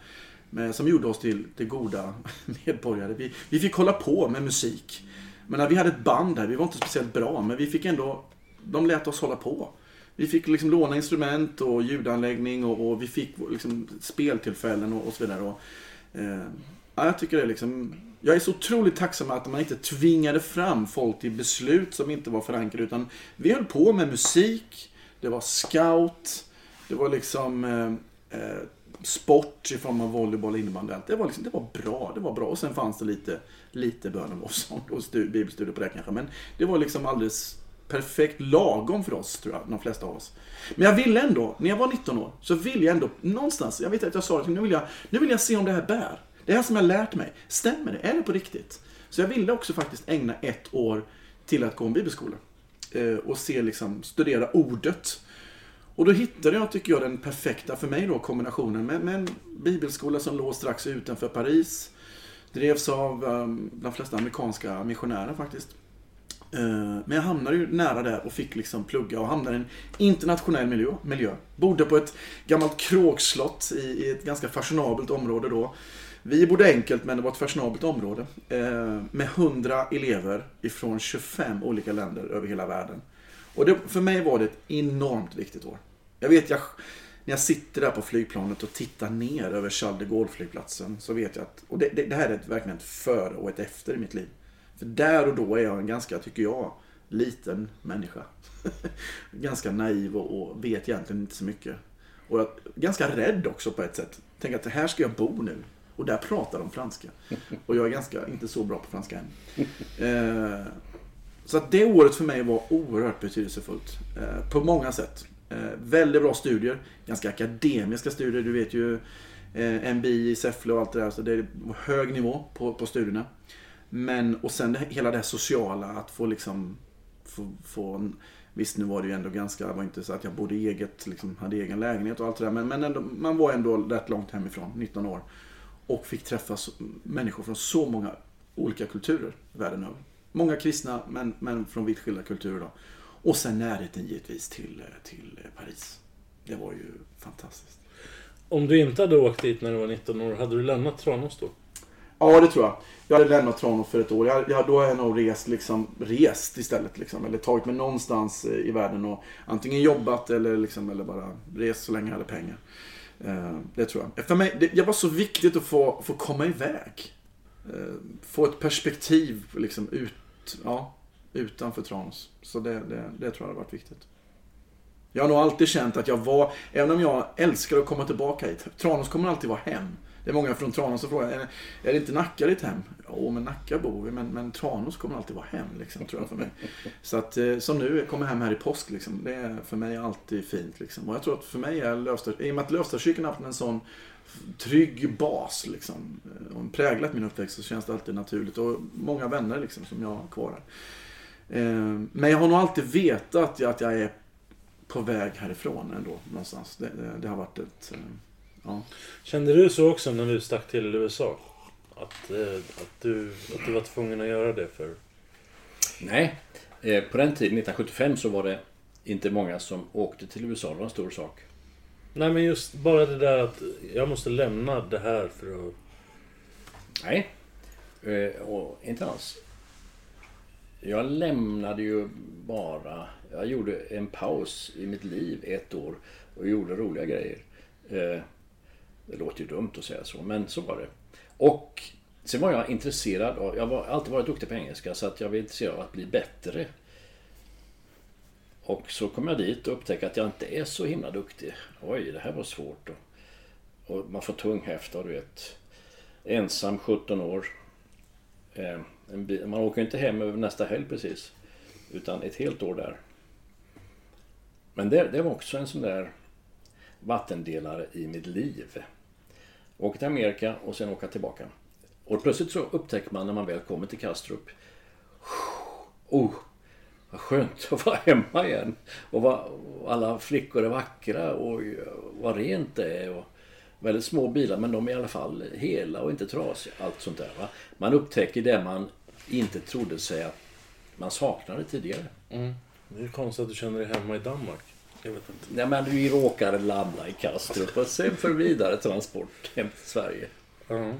med som gjorde oss till, till goda medborgare. Vi, vi fick hålla på med musik. Men vi hade ett band här, vi var inte speciellt bra, men vi fick ändå... De lät oss hålla på. Vi fick liksom låna instrument och ljudanläggning och, och vi fick liksom speltillfällen och, och så vidare. Och, eh, ja, jag tycker det är liksom... Jag är så otroligt tacksam att man inte tvingade fram folk till beslut som inte var förankrade. Utan vi höll på med musik, det var scout, det var liksom eh, eh, sport i form av volleyboll och innebandy. Det var, liksom, det var bra. Det var bra. Och sen fanns det lite, lite bön och lovsång och stu- bibelstudier på det kanske. Men det var liksom alldeles perfekt lagom för oss, tror jag, de flesta av oss. Men jag ville ändå, när jag var 19 år, så ville jag ändå någonstans, jag vet att jag sa det, nu vill jag, nu vill jag se om det här bär. Det här som jag lärt mig, stämmer det? Är det på riktigt? Så jag ville också faktiskt ägna ett år till att gå en bibelskola. Eh, och se liksom, studera ordet. Och då hittade jag, tycker jag, den perfekta för mig då, kombinationen med, med en bibelskola som låg strax utanför Paris. Drevs av um, de flesta amerikanska missionärer faktiskt. Uh, Men jag hamnade ju nära där och fick liksom plugga och hamnade i en internationell miljö. miljö. Bodde på ett gammalt kråkslott i, i ett ganska fashionabelt område då. Vi bodde enkelt men det var ett fashionabelt område. Uh, Med 100 elever ifrån 25 olika länder över hela världen. Och det, för mig var det ett enormt viktigt år. Jag vet, jag, när jag sitter där på flygplanet och tittar ner över Charles de Gaulle-flygplatsen så vet jag att, och det, det, det här är ett, verkligen ett före och ett efter i mitt liv. För där och då är jag en ganska, tycker jag, liten människa. ganska naiv och, och vet egentligen inte så mycket. Och jag, ganska rädd också på ett sätt. Tänk att här ska jag bo nu. Och där pratar de franska. Och jag är ganska, inte så bra på franska än. Eh, så att det året för mig var oerhört betydelsefullt. Eh, på många sätt. Eh, väldigt bra studier. Ganska akademiska studier. Du vet ju eh, MBI i Säffle och allt det där. Så det är hög nivå på, på studierna. Men, och sen det, hela det här sociala, att få liksom få, få en, Visst, nu var det ju ändå ganska, det var inte så att jag bodde eget, liksom, hade egen lägenhet och allt det där. Men, men ändå, man var ändå rätt långt hemifrån, 19 år. Och fick träffa så, människor från så många olika kulturer världen över. Många kristna, men, men från vitt skilda kulturer då. Och sen närheten givetvis till, till Paris. Det var ju fantastiskt. Om du inte hade åkt dit när du var 19 år, hade du lämnat Tranås då? Ja, det tror jag. Jag hade lämnat Tranås för ett år. Jag, jag, då har jag nog rest, liksom, rest istället. Liksom, eller tagit mig någonstans eh, i världen och antingen jobbat eller, liksom, eller bara rest så länge jag hade pengar. Eh, det tror jag. För mig, det, det var så viktigt att få, få komma iväg. Eh, få ett perspektiv liksom, ut, ja, utanför Tranås. Så det, det, det tror jag har varit viktigt. Jag har nog alltid känt att jag var, även om jag älskar att komma tillbaka hit. Tranås kommer alltid vara hem. Det är många från Tranås som frågar, är, är det inte Nacka ditt hem? Jo, men Nacka bor vi, men, men Tranås kommer alltid vara hem, liksom, tror jag för mig. Så att, eh, som nu, kommer hem här i påsk, liksom, det är för mig alltid fint. Liksom. Och jag tror att för mig är Lövstad, i och med att Lövstadskyrkan har haft en sån trygg bas, liksom, eh, och präglat min uppväxt, så känns det alltid naturligt. Och många vänner liksom, som jag har kvar här. Eh, Men jag har nog alltid vetat att jag är på väg härifrån ändå, någonstans. Det, det, det har varit ett... eh, Ja. Kände du så också när du stack till USA? Att, eh, att, du, att du var tvungen att göra det för... Nej, eh, på den tiden, 1975, så var det inte många som åkte till USA. Det var en stor sak. Nej men just bara det där att jag måste lämna det här för att... Nej, eh, och inte alls. Jag lämnade ju bara... Jag gjorde en paus i mitt liv ett år och gjorde roliga grejer. Eh, det låter ju dumt att säga så, men så var det. Och sen var jag intresserad av... Jag har alltid varit duktig på engelska så att jag var intresserad av att bli bättre. Och så kom jag dit och upptäckte att jag inte är så himla duktig. Oj, det här var svårt. Och, och man får tung häfta, du vet. Ensam 17 år. Eh, en bi- man åker inte hem över nästa helg precis. Utan ett helt år där. Men det, det var också en sån där vattendelare i mitt liv. Åka till Amerika och sen åka tillbaka. Och plötsligt så upptäcker man när man väl kommer till Kastrup. Oh, oh vad skönt att vara hemma igen. Och, vad, och alla flickor är vackra och vad rent det är. Och väldigt små bilar men de är i alla fall hela och inte trasiga. Allt sånt där. Va? Man upptäcker det man inte trodde sig att man saknade tidigare. Mm. Det är konstigt att du känner dig hemma i Danmark. Jag vet inte. Nej men vi råkade landa i Kastrup och sen för vidare transport hem till Sverige. Ja.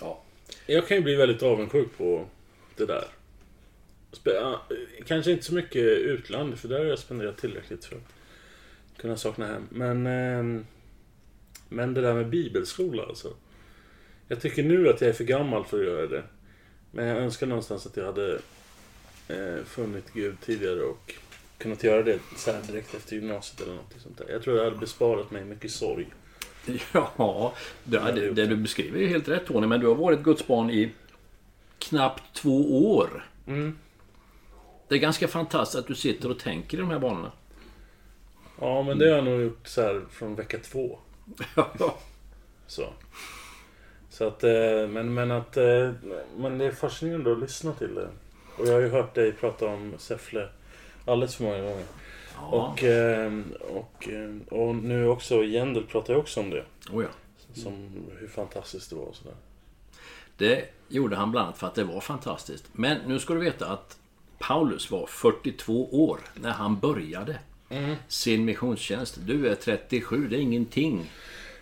Ja. Jag kan ju bli väldigt avundsjuk på det där. Kanske inte så mycket utland, för där har jag spenderat tillräckligt för att kunna sakna hem. Men, ehm, men det där med bibelskola alltså. Jag tycker nu att jag är för gammal för att göra det. Men jag önskar någonstans att jag hade eh, funnit Gud tidigare och kunnat göra det så direkt efter gymnasiet eller något sånt där. Jag tror det hade besparat mig mycket sorg. Ja, det, det, det du beskriver är helt rätt Tony. Men du har varit Guds barn i knappt två år. Mm. Det är ganska fantastiskt att du sitter och tänker i de här banorna. Ja, men det har jag nog gjort så här från vecka två. Så. Så att, eh, men, men att, eh, men det är fascinerande att lyssna till det. Och jag har ju hört dig prata om Säffle alldeles för många gånger. Och, eh, och, och nu också, Jendel pratar ju också om det. Oh ja. Som hur fantastiskt det var och sådär. Det gjorde han bland annat för att det var fantastiskt. Men nu ska du veta att Paulus var 42 år när han började sin missionstjänst. Du är 37, det är ingenting.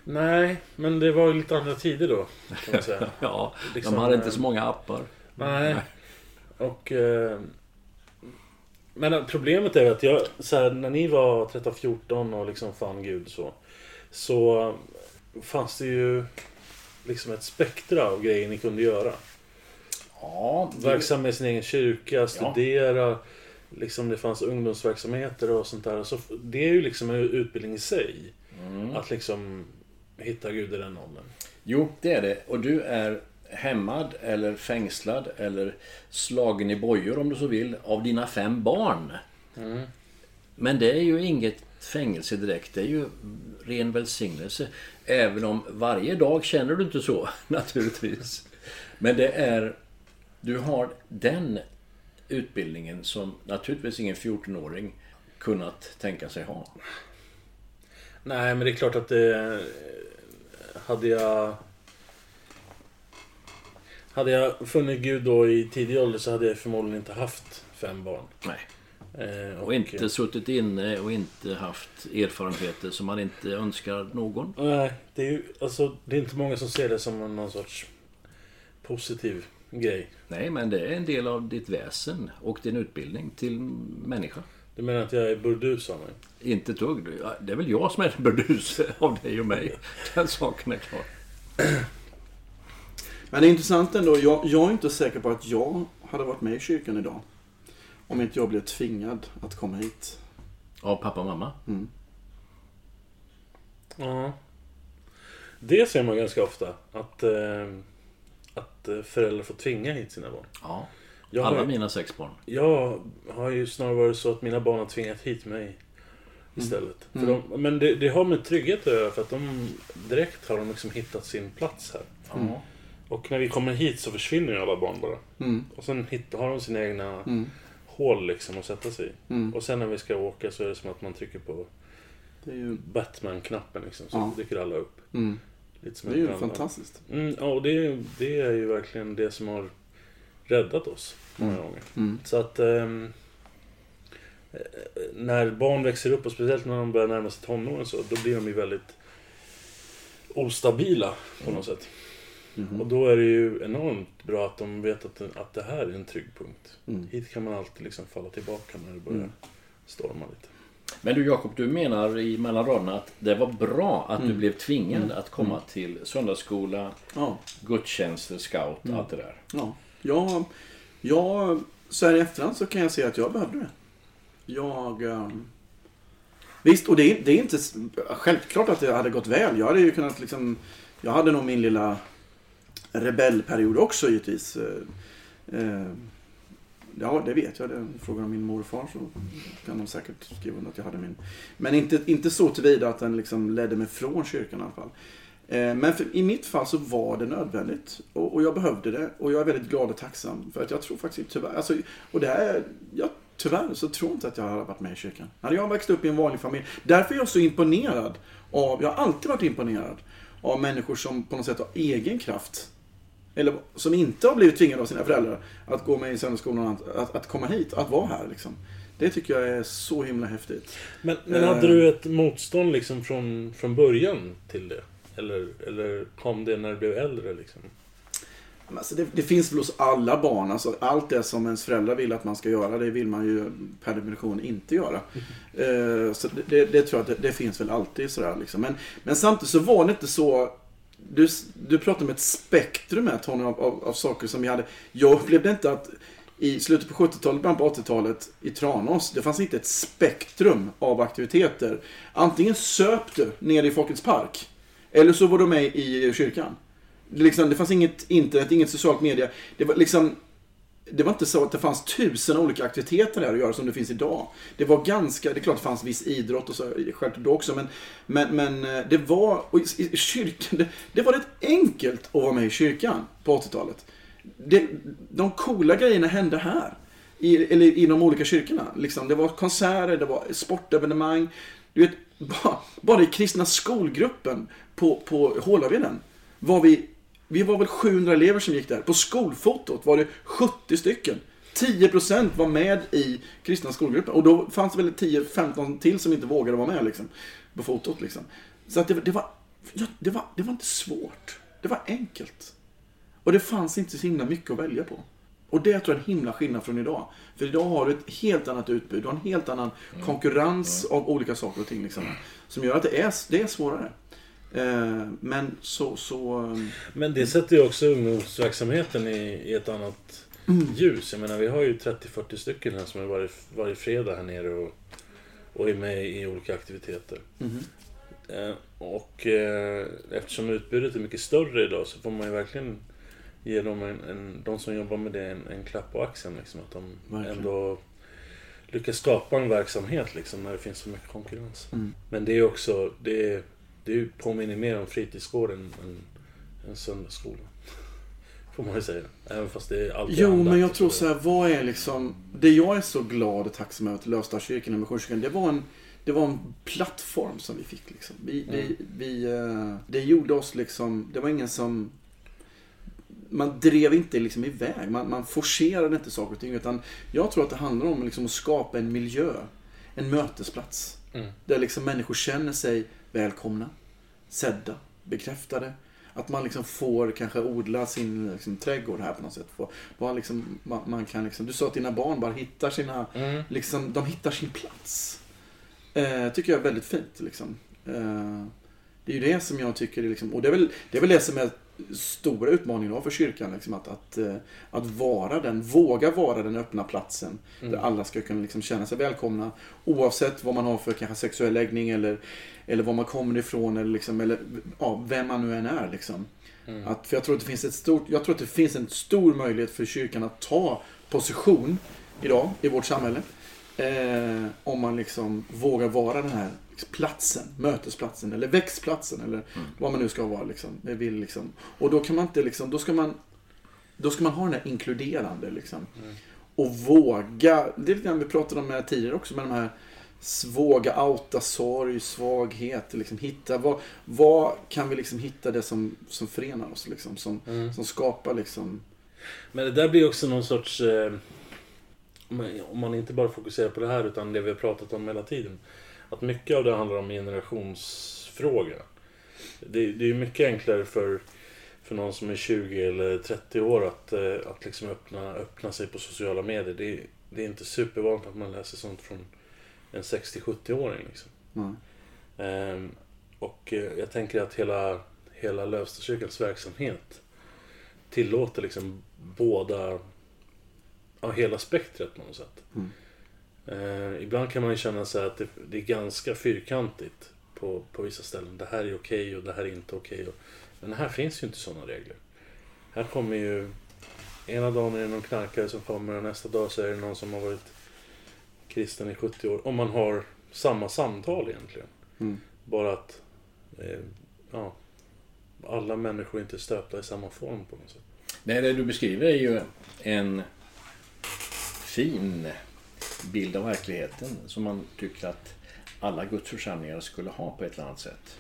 Nej, men det var ju lite andra tider då. Kan man säga. Ja, Liksom, de hade inte eh, så många appar. Nej. Och... Eh, men problemet är att jag, så här, när ni var 13-14 och liksom fann Gud så. Så fanns det ju liksom ett spektra av grejer ni kunde göra. Ja, Verksam med sin egen kyrka, studera. Liksom det fanns ungdomsverksamheter och sånt där. Så det är ju liksom en utbildning i sig. Att liksom hitta Gud i den åldern. Jo, det är det. Och du är hämmad eller fängslad eller slagen i bojor om du så vill av dina fem barn. Men det är ju inget fängelse direkt. Det är ju ren välsignelse. Även om varje dag känner du inte så naturligtvis. Men det är... Du har den utbildningen som naturligtvis ingen 14-åring kunnat tänka sig ha. Nej, men det är klart att det... Hade jag... Hade jag funnit Gud då i tidig ålder så hade jag förmodligen inte haft fem barn. Nej. Eh, Och inte suttit inne och inte haft erfarenheter som man inte önskar någon. Nej, det är ju alltså, det är inte många som ser det som någon sorts positiv grej. Nej, men det är en del av ditt väsen och din utbildning till människa. Du menar att jag är burdus av mig? Inte. Ja, Det är väl jag som är burdus av dig och mig. Den saken är klar. Men det är intressant ändå. Jag, jag är inte säker på att jag hade varit med i kyrkan idag. Om inte jag blev tvingad att komma hit. Av pappa och mamma. Ja. Det ser man ganska ofta. Att, eh, att eh, föräldrar får tvinga hit sina barn. Ja. Jag Alla har, mina sex barn. jag har ju snarare varit så att mina barn har tvingat hit mig istället. För de, men det, det har med trygghet att göra för att de direkt har de liksom hittat sin plats här. Ja. Och när vi kommer hit så försvinner ju alla barn bara. Mm. Och sen hit, har de sina egna Mm. hål liksom att sätta sig i. Mm. Och sen när vi ska åka så är det som att man trycker på ju, Batman-knappen liksom. Så Ja. dyker alla upp. Mm. Lite det är ju fantastiskt. Mm, ja, och det, det är ju verkligen det som har räddat oss många gånger. Mm. Så att ehm, eh, när barn växer upp och speciellt när de börjar närma sig tonåren så, då blir de ju väldigt ostabila på något sätt. Mhm. Och då är det ju enormt bra att de vet att, att det här är en trygg punkt. Mm. Hit kan man alltid liksom falla tillbaka när det börjar Mm. storma lite. Men du Jakob, du menar i mellan raderna att det var bra att du Mm. blev tvingad att komma till söndagsskola, Ja. gudstjänster, scout, Mm. allt det där. Ja. Jag, jag, så här i efterhand så kan jag säga att jag behövde det. Jag... ehm, visst, och det är, det är inte självklart att det hade gått väl. Jag hade ju kunnat liksom... Jag hade nog min lilla rebellperiod också givetvis. Eh, eh, Ja, det vet jag. Det frågar om min morfar så kan de säkert skriva under att jag hade min. Men inte, inte så tillvida att den liksom ledde mig från kyrkan i alla fall. Eh, men för, i mitt fall så var det nödvändigt. Och, och jag behövde det. Och jag är väldigt glad och tacksam. För att jag tror faktiskt tyvärr... Alltså, och det här, jag tyvärr så tror jag inte att jag hade varit med i kyrkan. Hade jag växt upp i en vanlig familj. Därför är jag så imponerad av, jag har alltid varit imponerad av människor som på något sätt har egen kraft. Eller som inte har blivit tvingade av sina föräldrar att gå med i söndagsskolan, att, att, att komma hit, att vara här liksom. Det tycker jag är så himla häftigt. Men, men hade du ett motstånd liksom från, från början till det? Eller, eller kom det när du blev äldre liksom? Alltså det, det, finns väl hos alla barn. Alltså allt det som ens föräldrar vill att man ska göra, det vill man ju per definition inte göra. Mm. Uh, så det, det, tror jag att det, finns väl alltid sådär liksom. Men, men samtidigt så var det inte så du, du pratade om ett spektrum här Tony av, av, av saker som vi hade. Jag upplevde inte att i slutet på 70-talet, början på 80-talet i Tranås, det fanns inte ett spektrum av aktiviteter. Antingen söp du nere i Folkets Park, eller så var du med i kyrkan. Det, liksom, det fanns inget internet, inget socialt media. Det var liksom det var inte så att det fanns tusen olika aktiviteter där att göra som det finns idag. Det var ganska, det är klart det fanns viss idrott och så självklart då också, men, men, men eh, det var, och i, i kyrkan, det, det, var rätt enkelt att vara med i kyrkan på 80-talet. Det, de coola grejerna hände här. I, eller i de olika kyrkorna. Liksom, det var konserter, det var sportevenemang. Du vet, bara, bara i kristna skolgruppen på, på Hålaveden var vi vi var väl 700 elever som gick där. På skolfotot var det 70 stycken. 10% var med i kristna skolgruppen. Och då fanns det väl 10-15 till som inte vågade vara med liksom, på fotot. Liksom. Så att det, det, var, ja, det, var, det var inte svårt. Det var enkelt. Och det fanns inte så himla mycket att välja på. Och det tror jag är en himla skillnad från idag. För idag har du ett helt annat utbud. Du har en helt annan konkurrens mm. av olika saker och ting. Liksom, som gör att det är, det är svårare. Eh, men så, så... Ehm, men det sätter ju också ungdomsverksamheten i, i ett annat mm. ljus. Jag menar vi har ju 30-40 stycken här som är varje, varje fredag här nere och, och är med i olika aktiviteter. Mm. Eh, och eh, eftersom utbudet är mycket större idag så får man ju verkligen ge dem en, en de som jobbar med det en, en klapp på axeln. Liksom, att de verkligen. ändå lyckas skapa en verksamhet liksom, när det finns så mycket konkurrens. Mm. Men det är också, det är, det påminner mer om fritidsgården än, än söndagsskolan. Får man ju säga. Även fast det är alltid Jo, men jag tror så här, vad är liksom... Det jag är så glad och tacksam över till Lövstadskyrkan och Missionskyrkan, det var en... Det var en plattform som vi fick liksom. Vi, mm. vi, vi, eh, det gjorde oss liksom... Det var ingen som... Man drev inte liksom iväg. Man, man forcerade inte saker och ting. Utan jag tror att det handlar om liksom att skapa en miljö. En mötesplats. Mm. Där liksom människor känner sig välkomna, sedda, bekräftade. Att man liksom får kanske odla sin liksom, trädgård här på något sätt. Få, bara liksom, man, man, kan liksom, du sa att dina barn bara hittar sina, mm. liksom, de hittar sin plats. Eh, tycker jag är väldigt fint. Liksom. Eh, det är ju det som jag tycker är liksom, och det är väl det, är väl det som är stora utmaningen för kyrkan. Liksom, att, att, eh, att vara den, våga vara den öppna platsen. Mm. Där alla ska kunna liksom känna sig välkomna. Oavsett vad man har för kanske sexuell läggning eller, eller var man kommer ifrån. Eller, liksom, eller ja, vem man nu än är. Liksom. Mm. Att, för jag tror, att det finns ett stort, jag tror att det finns en stor möjlighet för kyrkan att ta position idag i vårt samhälle. Eh, om man liksom vågar vara den här platsen, mötesplatsen eller växtplatsen eller mm. vad man nu ska vara. Liksom, vill, liksom. Och då kan man inte liksom, då ska man, då ska man ha den här inkluderande liksom. Mm. Och våga, det är lite grann vi pratade om här tidigare också med de här våga outa sorg, svaghet. Liksom hitta, vad, vad kan vi liksom hitta det som, som förenar oss? Liksom, som, mm. som skapar liksom... Men det där blir också någon sorts... Eh, om man inte bara fokuserar på det här utan det vi har pratat om hela tiden att mycket av det handlar om generationsfråga. Det, det är mycket enklare för, för någon som är 20 eller 30 år att, eh, att liksom öppna, öppna sig på sociala medier. Det, det är inte supervanligt att man läser sånt från en 60-70-åring. Liksom. Mm. Ehm, och eh, jag tänker att hela, hela Lövstakyrkans verksamhet tillåter liksom båda, ja, hela spektret på något sätt. Mm. Eh, ibland kan man ju känna sig att det, det, är ganska fyrkantigt på, på vissa ställen. Det här är okej okay och det här är inte okej. Okay. Men här finns ju inte sådana regler. Här kommer ju... Ena dagen är det någon knarkare som kommer och nästa dag så är det någon som har varit kristen i 70 år. Om man har samma samtal egentligen. Mm. Bara att eh, ja, alla människor är inte stöpta i samma form på något sätt. Nej, det du beskriver är ju en fin bild av verkligheten som man tycker att alla Guds församlingar skulle ha på ett eller annat sätt.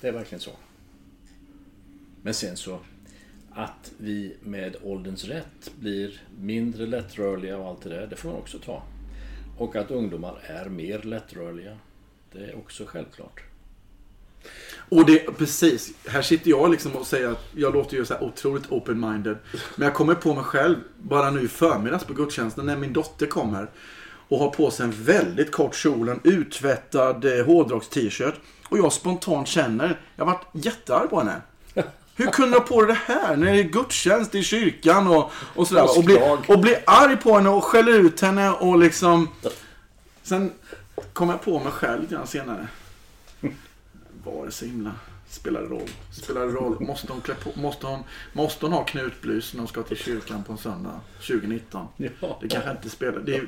Det är verkligen så. Men sen så att vi med ålderns rätt blir mindre lättrörliga och allt det där, det får man också ta. Och att ungdomar är mer lättrörliga, det är också självklart. Och det, precis. Här sitter jag liksom och säger att jag låter ju så här otroligt open-minded. Men jag kommer på mig själv, bara nu i förmiddags på gudstjänsten, när min dotter kommer och har på sig en väldigt kort kjol, en uttvättad eh, hårdrocks-t-shirt. Och jag spontant känner, jag har varit jättearg på henne. Hur kunde du ha på dig det här när det är gudstjänst i kyrkan och, och sådär. Och bli, och bli arg på henne och skäller ut henne och liksom... Sen kom jag på mig själv lite grann senare. Var det så himla... Spelar det roll? Spelar det roll? Måste hon, klä på, måste hon, måste hon ha knutblus när hon ska till kyrkan på en söndag 2019? Ja. Det kanske inte spelar... Det är,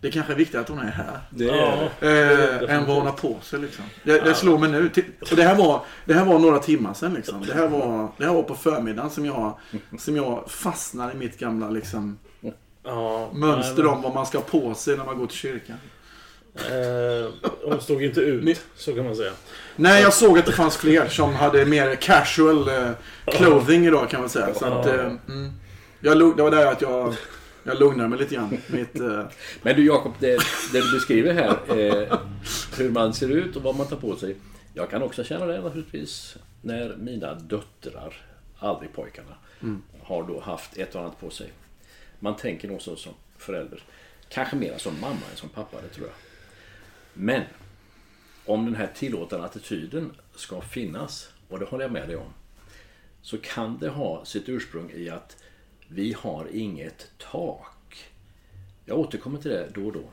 det kanske är viktigt att hon är här. Det är Eh, än vad hon har på sig liksom. Det, det slår mig nu. Och det här var, det här var några timmar sedan liksom. Det här var, det här var på förmiddagen som jag, som jag fastnar i mitt gamla liksom, Ja, mönster nej, om vad man ska ha på sig när man går till kyrkan. men, Eh, hon stod inte ut, så kan man säga. Nej, jag såg att det fanns fler som hade mer casual eh, clothing idag kan man säga. Så att, eh, mm, jag, det var där att jag, jag lugnade mig lite grann. Mitt, eh, Men du Jakob, det, det du beskriver här, eh, hur man ser ut och vad man tar på sig. Jag kan också känna det naturligtvis när mina döttrar, aldrig pojkarna, har då haft ett och annat på sig. Man tänker nog som förälder. Kanske mer som mamma än som pappa, det tror jag. Men om den här tillåtande attityden ska finnas, och det håller jag med dig om, så kan det ha sitt ursprung i att vi har inget tak. Jag återkommer till det då och då.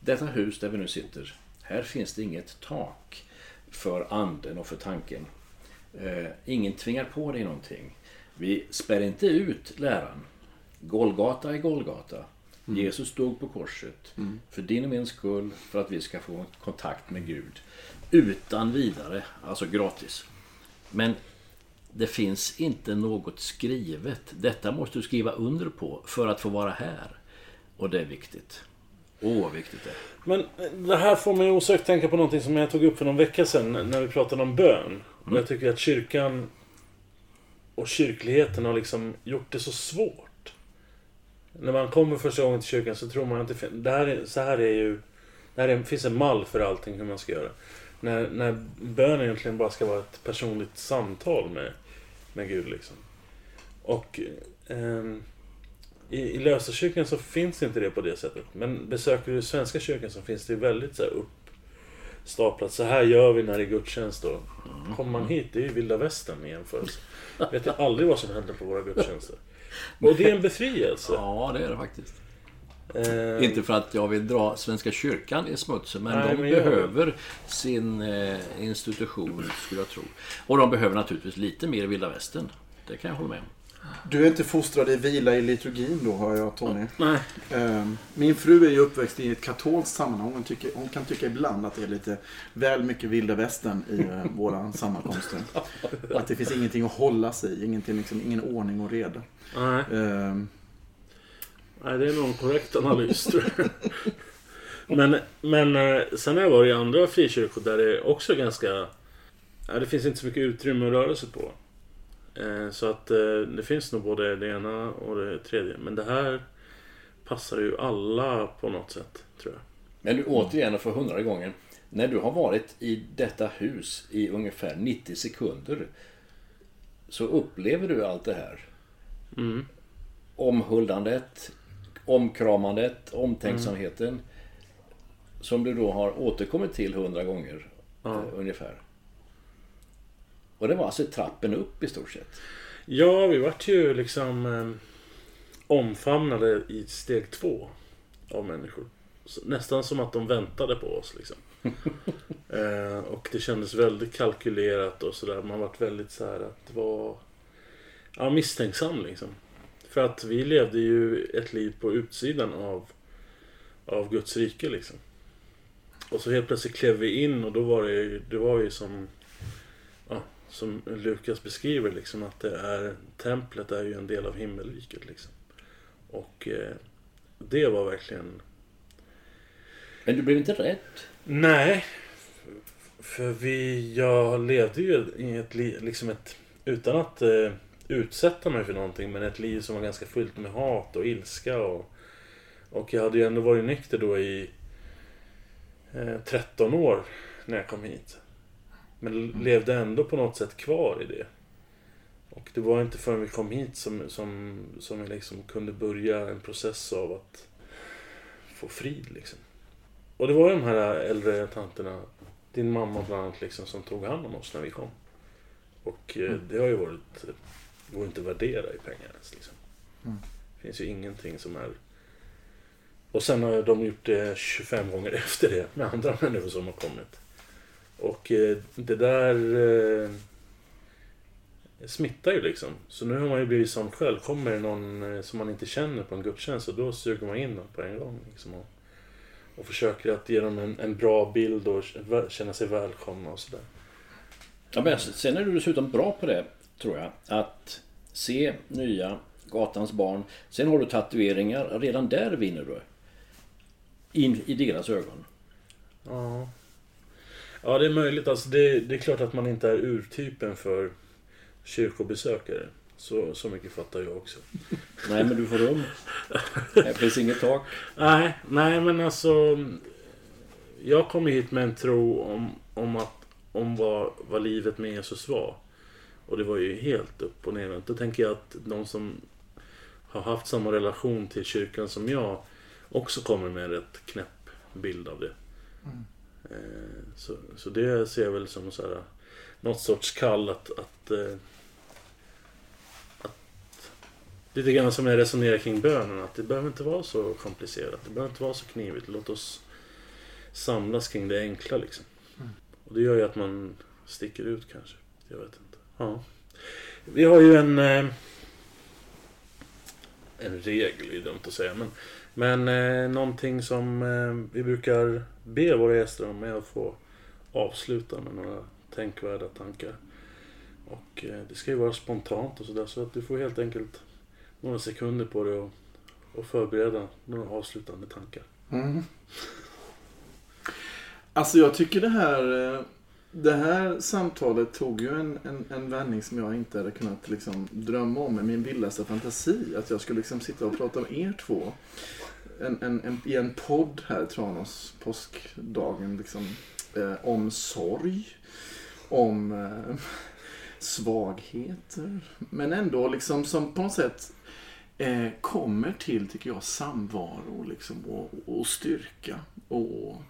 Detta hus där vi nu sitter, här finns det inget tak för anden och för tanken. Eh, ingen tvingar på dig någonting. Vi spär inte ut läran. Golgata är Golgata. Jesus dog på korset för din och min skull, för att vi ska få kontakt med Gud. Utan vidare, alltså gratis. Men det finns inte något skrivet. Detta måste du skriva under på för att få vara här. Och det är viktigt. Åh, vad viktigt det är. Men det här får mig osökt tänka på någonting som jag tog upp för någon vecka sedan när vi pratade om bön. Och jag tycker att kyrkan och kyrkligheten har liksom gjort det så svårt. När man kommer första gången till kyrkan så tror man att det, det här är, så här är ju... Det här är, finns en mall för allting hur man ska göra. När, när bön egentligen bara ska vara ett personligt samtal med, med Gud liksom. Och ehm, i, i Lösa så finns inte det på det sättet. Men besöker du Svenska kyrkan så finns det ju väldigt så här uppstaplat. Så här gör vi när det är gudstjänst då. Kommer man hit, det är ju vilda västern i jämförelse. Vet jag aldrig vad som händer på våra gudstjänster. Och det är en befrielse. Ja, det är det faktiskt. Eh, Inte för att jag vill dra Svenska kyrkan i smutsen, men Nej, de men jag- behöver sin eh, institution, skulle jag tro. Och de behöver naturligtvis lite mer vilda västern. Det kan jag hålla med om. Du är inte fostrad i vila i liturgin då, har jag Tony. Nej. Eh, Min fru är ju uppväxt i ett katolskt sammanhang. Hon, tycker, hon kan tycka ibland att det är lite väl mycket vilda västern i eh, våra sammankomster. Att det finns ingenting att hålla sig i, ingenting, liksom, ingen ordning och reda. Nej. Eh, Nej, det är nog en korrekt analys tror jag. Men, men eh, sen har jag varit i andra frikyrkor där det också är ganska... Ja, det finns inte så mycket utrymme att röra sig på. Eh, Så att eh, det finns nog både det ena och det tredje. Men det här passar ju alla på något sätt, tror jag. Men du, återigen och för hundrade gången. När du har varit i detta hus i ungefär 90 sekunder så upplever du allt det här. Mm. Omhuldandet, omkramandet, omtänksamheten. Som du då har återkommit till hundra gånger Ja. eh, ungefär. Och det var alltså trappen upp i stort sett. Ja, vi vart ju liksom eh, omfamnade i steg två av människor. Så, nästan som att de väntade på oss liksom. eh, och det kändes väldigt kalkylerat och sådär. Man vart väldigt så här att det var ja, misstänksam liksom. För att vi levde ju ett liv på utsidan av, av Guds rike liksom. Och så helt plötsligt klev vi in och då var det ju, det var ju som som Lukas beskriver liksom att det är templet är ju en del av himmelriket liksom. Och eh, det var verkligen Men du blev inte rädd? Nej. För vi, jag levde ju i ett liv, liksom ett, utan att eh, utsätta mig för någonting, men ett liv som var ganska fyllt med hat och ilska och, och jag hade ju ändå varit nykter då i eh, 13 år när jag kom hit. Men levde ändå på något sätt kvar i det. Och det var inte förrän vi kom hit som, som, som vi liksom kunde börja en process av att få frid liksom. Och det var ju de här äldre tanterna, din mamma bland annat, liksom, som tog hand om oss när vi kom. Och eh, det har ju varit, det går inte att värdera i pengar ens liksom. Mm. Det finns ju ingenting som är... Och sen har de gjort det 25 gånger efter det med andra människor som har kommit. Och eh, det där eh, smittar ju liksom. Så nu har man ju blivit sån själv. Kommer det någon eh, som man inte känner på en gudstjänst och då suger man in dem på en gång. Liksom, och, och försöker att ge dem en, en bra bild och känna sig välkomna och sådär. Ja, men sen är du dessutom bra på det, tror jag. Att se nya gatans barn. Sen har du tatueringar. Redan där vinner du. In i deras ögon. Ja. Ja, det är möjligt. Alltså, det, det är klart att man inte är urtypen för kyrkobesökare. Så, så mycket fattar jag också. Nej, men du får rum. Det finns inget tak. Nej, nej men alltså. Jag kom hit med en tro om, om, att, om vad, vad livet med Jesus var. Och det var ju helt upp och ner. Då tänker jag att de som har haft samma relation till kyrkan som jag också kommer med en rätt knäpp bild av det. Mm. Så, så det ser jag väl som så här, något sorts kall att, att, eh, att Lite grann som jag resonerar kring bönen, att det behöver inte vara så komplicerat. Det behöver inte vara så knivigt. Låt oss samlas kring det enkla liksom. Mm. Och det gör ju att man sticker ut kanske. Jag vet inte. Ja. Vi har ju en... Eh, en regel, är dumt att säga. Men men eh, någonting som eh, vi brukar be våra gäster om är att få avsluta med några tänkvärda tankar. Och eh, det ska ju vara spontant och sådär så att du får helt enkelt några sekunder på dig och, och förbereda några avslutande tankar. Mm. Alltså jag tycker det här eh, det här samtalet tog ju en, en, en vändning som jag inte hade kunnat liksom drömma om i min vildaste fantasi. Att jag skulle liksom sitta och prata med er två en, en, en, i en podd här, Tranås påskdagen, liksom, eh, om sorg, om eh, svagheter. Men ändå liksom som på något sätt eh, kommer till, tycker jag, samvaro liksom, och, och styrka. Och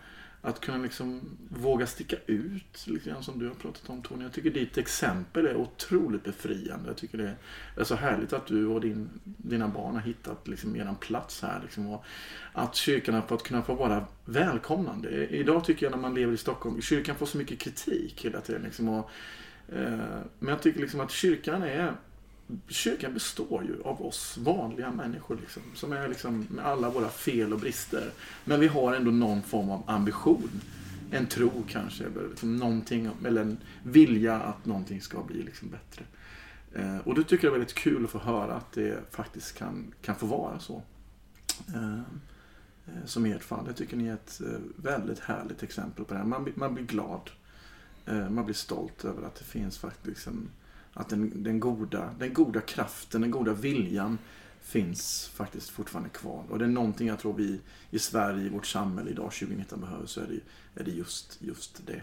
att kunna liksom våga sticka ut, liksom, som du har pratat om Tony. Jag tycker ditt exempel är otroligt befriande. Jag tycker det är så härligt att du och din, dina barn har hittat liksom, er plats här. Liksom, och att kyrkan har fått kunna få vara välkomnande. Idag tycker jag när man lever i Stockholm, kyrkan får så mycket kritik hela tiden. Liksom, och, eh, men jag tycker liksom att kyrkan är kyrkan består ju av oss vanliga människor liksom, som är liksom med alla våra fel och brister. Men vi har ändå någon form av ambition. En tro kanske, eller, liksom någonting, eller en vilja att någonting ska bli liksom bättre. Eh, och det tycker jag är väldigt kul att få höra att det faktiskt kan, kan få vara så. Eh, eh som i ert fall. Jag tycker ni är ett eh, väldigt härligt exempel på det här. Man, man blir glad. Eh, man blir stolt över att det finns faktiskt liksom, att den, den, goda, den goda kraften, den goda viljan finns faktiskt fortfarande kvar. Och det är någonting jag tror vi i Sverige, i vårt samhälle idag 2019 behöver så är det, är det just, just det.